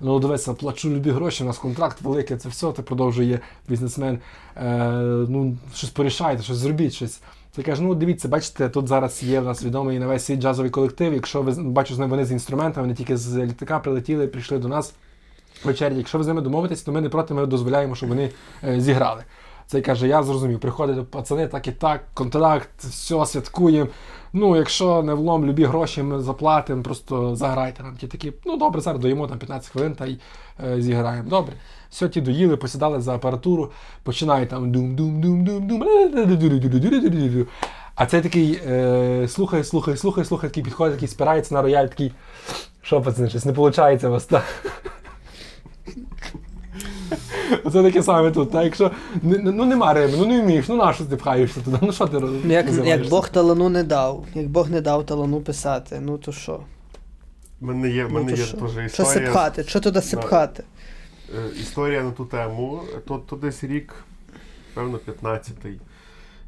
Ну, дивися, плачу любі гроші, у нас контракт великий, це все, ти продовжує бізнесмен. Е, ну, щось порішайте, щось зробіть, щось. Це каже, ну дивіться, бачите, тут зараз є в нас відомий на весь світ джазовий колектив. Якщо ви бачу, з ними вони з інструментами, вони тільки з літака прилетіли, прийшли до нас вечері. Якщо ви з ними домовитесь, то ми не проти, ми дозволяємо, щоб вони е, зіграли. Це каже, я зрозумів, приходять пацани, так і так, контракт, все, святкуємо. Ну, якщо не влом, любі гроші ми заплатимо, просто заграйте нам. Ті такі, ну добре, зараз доїмо там 15 хвилин та й е, зіграємо. Добре. Все, ті доїли, посідали за апаратуру, починає там дум-дум-дум-дум-дум. А цей такий е, слухає, слухає, слухає, слухає, такий підходить, такий спирається на рояль, такий. Що, пацани, щось не виходить у вас так? Оце таке саме тут. Та якщо ну нема риби, ну не вмієш, ну на що ти пхаєшся туди? Ну що ти робиш? Як, як Бог талану не дав, як Бог не дав талану писати, ну то що? У мене є, в мене ну, є що? теж історія. Що сипхати? Що туди сипхати? Е, Історія на ту тему. То, то десь рік, певно, 15-й.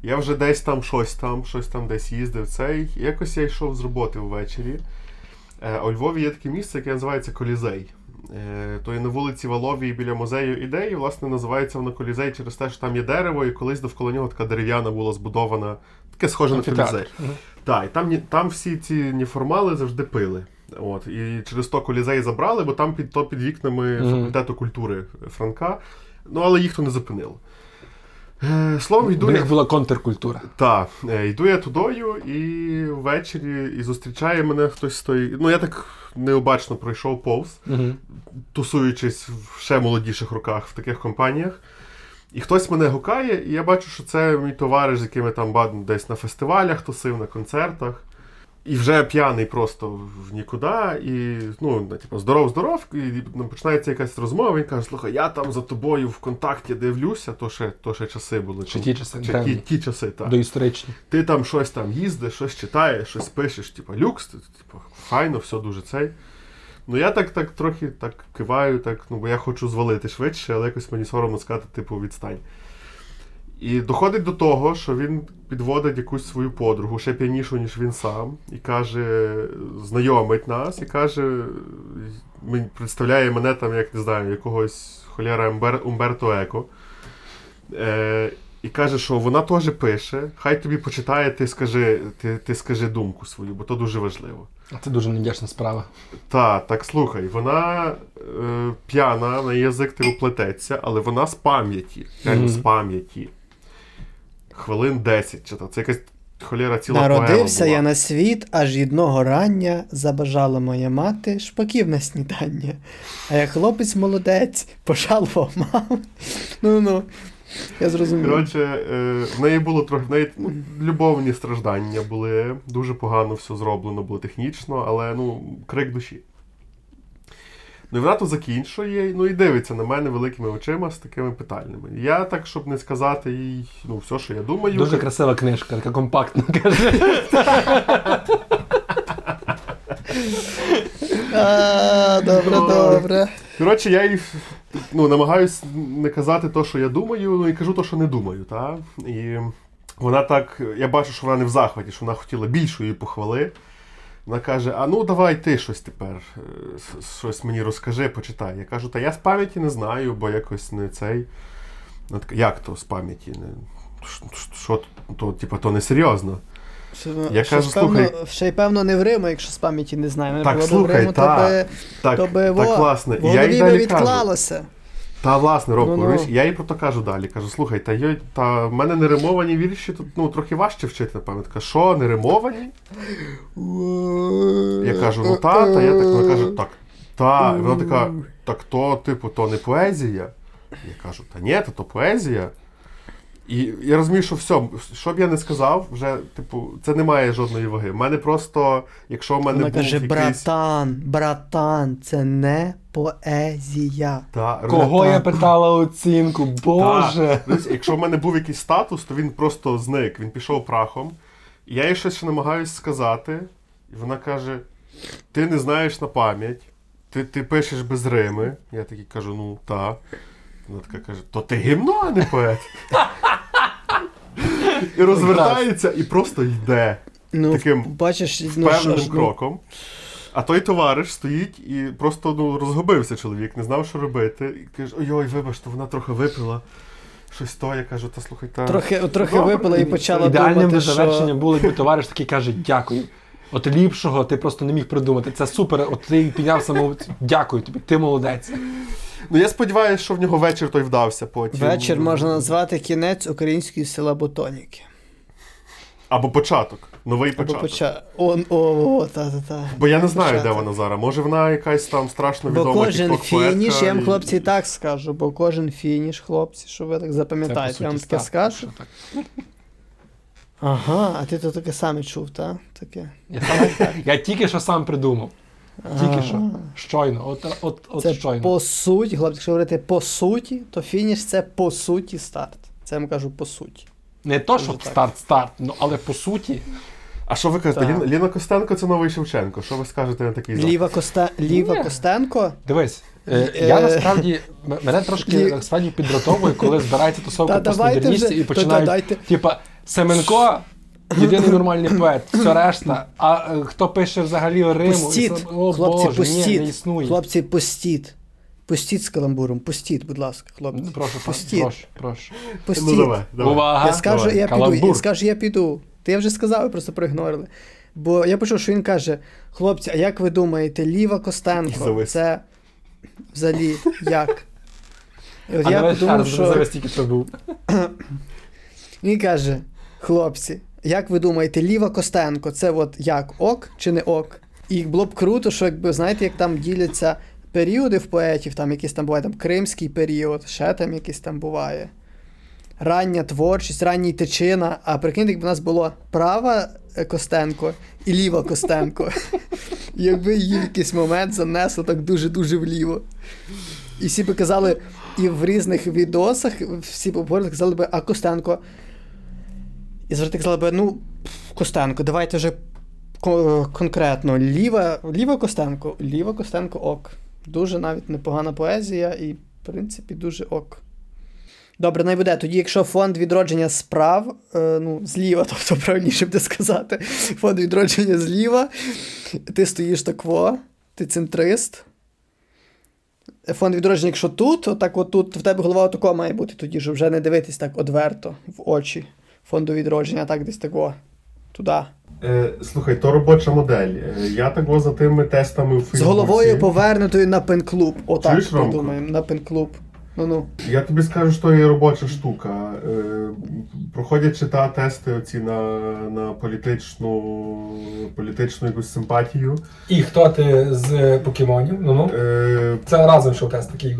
Я вже десь там щось там, щось там десь їздив. Цей. Якось я йшов з роботи ввечері. Е, У Львові є таке місце, яке називається Колізей. Е, То є на вулиці Валовій біля музею ідеї, власне, називається воно колізей через те, що там є дерево, і колись довкола нього така дерев'яна була збудована, таке схоже на колізей. Так, і там, там всі ці неформали завжди пили. От, і через то колізей забрали, бо там під, то під вікнами факультету культури Франка. Ну, але їх то не зупинило. Е, Словом, йду я. них була контркультура. Так, е, йду я тудою, і ввечері і зустрічає мене хтось з тої. Ну, я так необачно пройшов повз Угу. тусуючись в ще молодіших роках в таких компаніях. І хтось мене гукає, і я бачу, що це мій товариш, з яким я там десь на фестивалях тусив, на концертах. І вже п'яний просто в нікуди. І ну, типу, здоров, здоров. І ну, починається якась розмова. Він каже: слухай, я там за тобою в контакті дивлюся, то ще, то ще часи були. Чи ті часи, Чи ті, ті часи, так. Доісторичні. Ти там щось там їздиш, щось читаєш, щось пишеш, типу, люкс, типу, файно, все дуже цей. Ну я так, так трохи так киваю, так, ну, бо я хочу звалити швидше, але якось мені соромно сказати, типу, відстань. І доходить до того, що він підводить якусь свою подругу, ще п'янішу, ніж він сам, і каже, знайомить нас, і каже, представляє мене там, як не знаю, якогось холєра Умбер, Умберто Еко. Е, і каже, що вона теж пише, хай тобі почитає, ти скажи, ти, ти скажи думку свою, бо то дуже важливо. А Це дуже невдячна справа. Та, так слухай, вона е, п'яна, на язик типу плететься, але вона з пам'яті. Реально Мгм. з пам'яті. Хвилин 10 чи то. Це якась холєра ціла Народився поема я на світ, аж одного рання забажала моя мати шпаків на снідання. А я хлопець молодець, пожалував маму. Ну ну. Я зрозумів. Коротше, е, в неї було трохи в неї ну, любовні страждання були. Дуже погано все зроблено було технічно, але ну, крик душі. Ну і вона то закінчує, ну і дивиться на мене великими очима з такими питальними. Я так, щоб не сказати їй ну, все, що я думаю. Дуже красива книжка, така компактна, каже. Добре, добре. Коротше, я їй ну, намагаюсь не казати те, що я думаю, ну і кажу те, що не думаю. Та? І вона так, я бачу, що вона не в захваті, що вона хотіла більшої похвали. Вона каже: а ну давай ти щось тепер, е, щось мені розкажи, почитай. Я кажу, та я з пам'яті не знаю, бо якось не цей. Як то з пам'яті? Не... Що то, типу, то не серйозно. Що, Я що кажу, ж, певно, слухай- ще й певно не в Риму, якщо з пам'яті не знаємо. Так, було б в слухай, Риму, то та, би, Так, то би так во, власне. в я їй далі кажу. Та власне, Ромко, Ну-ну. я їй про то кажу далі. Кажу, слухай, та йой, та в мене не римовані вірші тут ну, трохи важче вчити, напевно. Така, що, не римовані? Я кажу, ну та, та я так, вона каже, так, та. І вона така, так то, типу, то не поезія. Я кажу, та ні, то, то поезія. І я розумію, що все, що б я не сказав, вже, типу, це не має жодної ваги. У мене просто, якщо в мене Вона був каже, якийсь... братан, братан, це не поезія. Та, Кого та- я питала оцінку? Боже. Так. Дивись, Якщо в мене був якийсь статус, то він просто зник, він пішов прахом. І я їй щось ще намагаюсь сказати, і вона каже: Ти не знаєш на пам'ять, ти, ти пишеш без рими. Я такий кажу, ну та. Вона така каже, то ти гімно, а не поет. І розвертається і просто йде. Ну, таким бачиш, ну, впевненим що ж, ну, кроком. А той товариш стоїть і просто ну, розгубився чоловік, не знав, що робити. І каже, ой-ой, вибачте, вона трохи випила. Щось то, я кажу, та слухай, та. Трохи, трохи Добре, випила і почала Ідеальним думати, би завершенням було, якби товариш такий каже дякую. От ліпшого ти просто не міг придумати. Це супер. От ти підняв саму. Дякую тобі, ти молодець. Ну я сподіваюся, що в нього вечір той вдався потім. Вечір можна назвати кінець української села Ботоніки. Або початок. Новий Або початок. поча... О, о, о, та, та, та. Бо я не знаю, де вона зараз. Може вона якась там страшно Бо відома кожен тікток-поетка фініш, я вам, і- хлопці, і так скажу, бо кожен фініш, хлопці, що ви так запам'ятаєте, я вам таке скажу. Так? Ага, а ти то таке саме чув, так? Таке. Я, сам, я тільки що сам придумав. Тільки що. Щойно. От, от, от Це щойно. по суті, хлопці, якщо говорити по суті, то фініш це по суті старт. Це я вам кажу по суті. Не то, щоб старт-старт, ну але по суті. А що ви кажете? Ліна, Ліна Костенко це новий Шевченко. Що ви скажете на такий запит? Ліва, Коста... Ліва Ні. Костенко. Дивись, е, Е, я насправді м- мене трошки насправді підратовує, коли збирається тусовка Та давайте постмодерністів і та- починають, дайте. типа, Семенко. Єдиний нормальний поет, все решта. А е, хто пише взагалі Риму? і О, хлопці, Боже, ні, не існує. Хлопці, пустіть. Пустіть з каламбуром, пустіть, будь ласка, хлопці. Ну, Прошу, пустіть. прошу, прошу. Пустіть. Ну давай, давай. Увага! Я скажу, давай, я піду. каламбур. Я скажу, я піду. Ти я вже сказав, ви просто проігнорили. Бо я почув, що він каже: хлопці, а як ви думаєте, Ліва Костенко це взагалі як? І от А я подумав, що зараз тільки що був. він каже: хлопці, як ви думаєте, Ліва Костенко це от як ок чи не ок? І було б круто, що якби знаєте, як там діляться періоди в поетів, там якийсь там буває там кримський період, ще там якийсь там буває. Рання творчість, ранній тичина. А прикиньте, якби в нас було права е, Костенко і ліва Костенко. Якби її в якийсь момент занесло так дуже-дуже вліво. І всі би казали, і в різних відосах всі б казали би, а Костенко. І завжди казали би, ну, Костенко, давайте вже конкретно. Ліва, ліва Костенко, ліва Костенко ок. Дуже навіть непогана поезія, і, в принципі, дуже ок. Добре, не буде. Тоді, якщо фонд відродження справ, е, ну, зліва, тобто правильніше буде сказати, фонд відродження зліва, ти стоїш такво, ти центрист. Фонд відродження, якщо тут, отак отут, в тебе голова отако має бути тоді, щоб вже не дивитись так одверто в очі фонду відродження, так десь тако. Туди. Е, слухай, то робоча модель. Е, Я так за тими тестами в З головою повернутою на пен-клуб. Отак Чуєш, Ромко? подумаємо, на пен-клуб. Ну-ну. Я тобі скажу, що є робоча штука. Е, проходячи та тести оці на, на політичну, політичну якусь симпатію. І хто ти з покемонів? Ну ну. Е, Це разом йшов тест такий.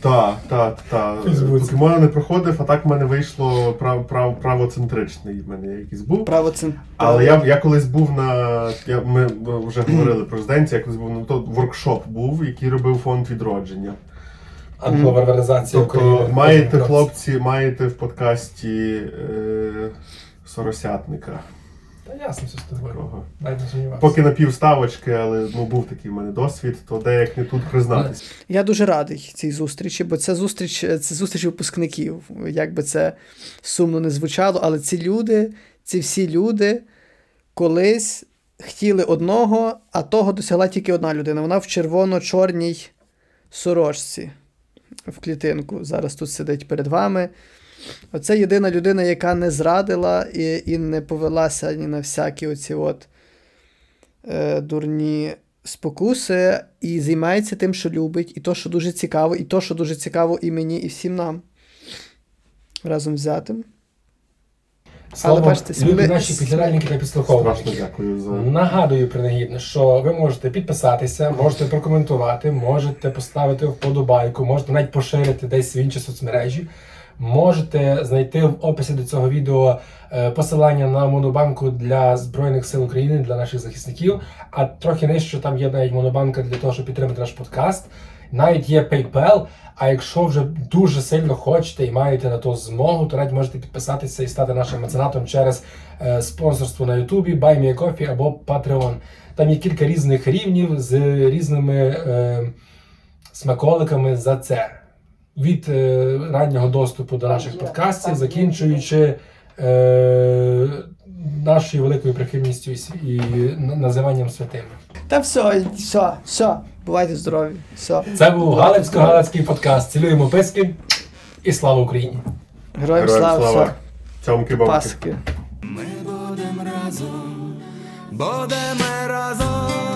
Та, та, та. Фейсбуці. Покемона не проходив, а так в мене вийшло прав, прав, правоцентричний. В мене якийсь був. Право. Але я, я колись був на. Я, ми вже говорили про резиденцію, я колись був на то воркшоп був, який робив фонд відродження. Антиглобалізація Тобто маєте, хлопці, маєте в подкасті е, соросятника. Та ясно все з тобою. Такого. Навіть не сумнівався. Поки на півставочки, але ну, був такий в мене досвід, то деяк не тут признатись. Я дуже радий цій зустрічі, бо це зустріч, це зустріч випускників. Як би це сумно не звучало, але ці люди, ці всі люди колись хотіли одного, а того досягла тільки одна людина. Вона в червоно-чорній сорочці в клітинку. Зараз тут сидить перед вами. Оце єдина людина, яка не зрадила і, і не повелася ні на всякі оці от е, дурні спокуси, і займається тим, що любить, і то, що дуже цікаво, і то, що дуже цікаво і мені, і всім нам. Разом взятим. Словом, Але бачите, любі сміли- наші підглядальники та підслуховувачі. Дякую за. Нагадую принагідно, що ви можете підписатися, можете прокоментувати, можете поставити вподобайку, можете навіть поширити десь в інші соцмережі. Можете знайти в описі до цього відео е, посилання на монобанку для Збройних сил України для наших захисників. А трохи нижче там є навіть монобанка для того, щоб підтримати наш подкаст. Навіть є PayPal. А якщо вже дуже сильно хочете і маєте на то змогу, то навіть можете підписатися і стати нашим меценатом через е, спонсорство на Ютубі, Buy або Patreon. Там є кілька різних рівнів з різними е, смаколиками за це. Від е, раннього доступу до наших подкастів, закінчуючи е, нашою великою прихильністю і, і називанням святими. Та все, все, все. Бувайте здорові. Все. Це був Галицько-Галицький подкаст. Цілуємо писки і слава Україні! Героям Героям слава, слава. Цьомки Пасики. Ми будемо разом, будемо разом.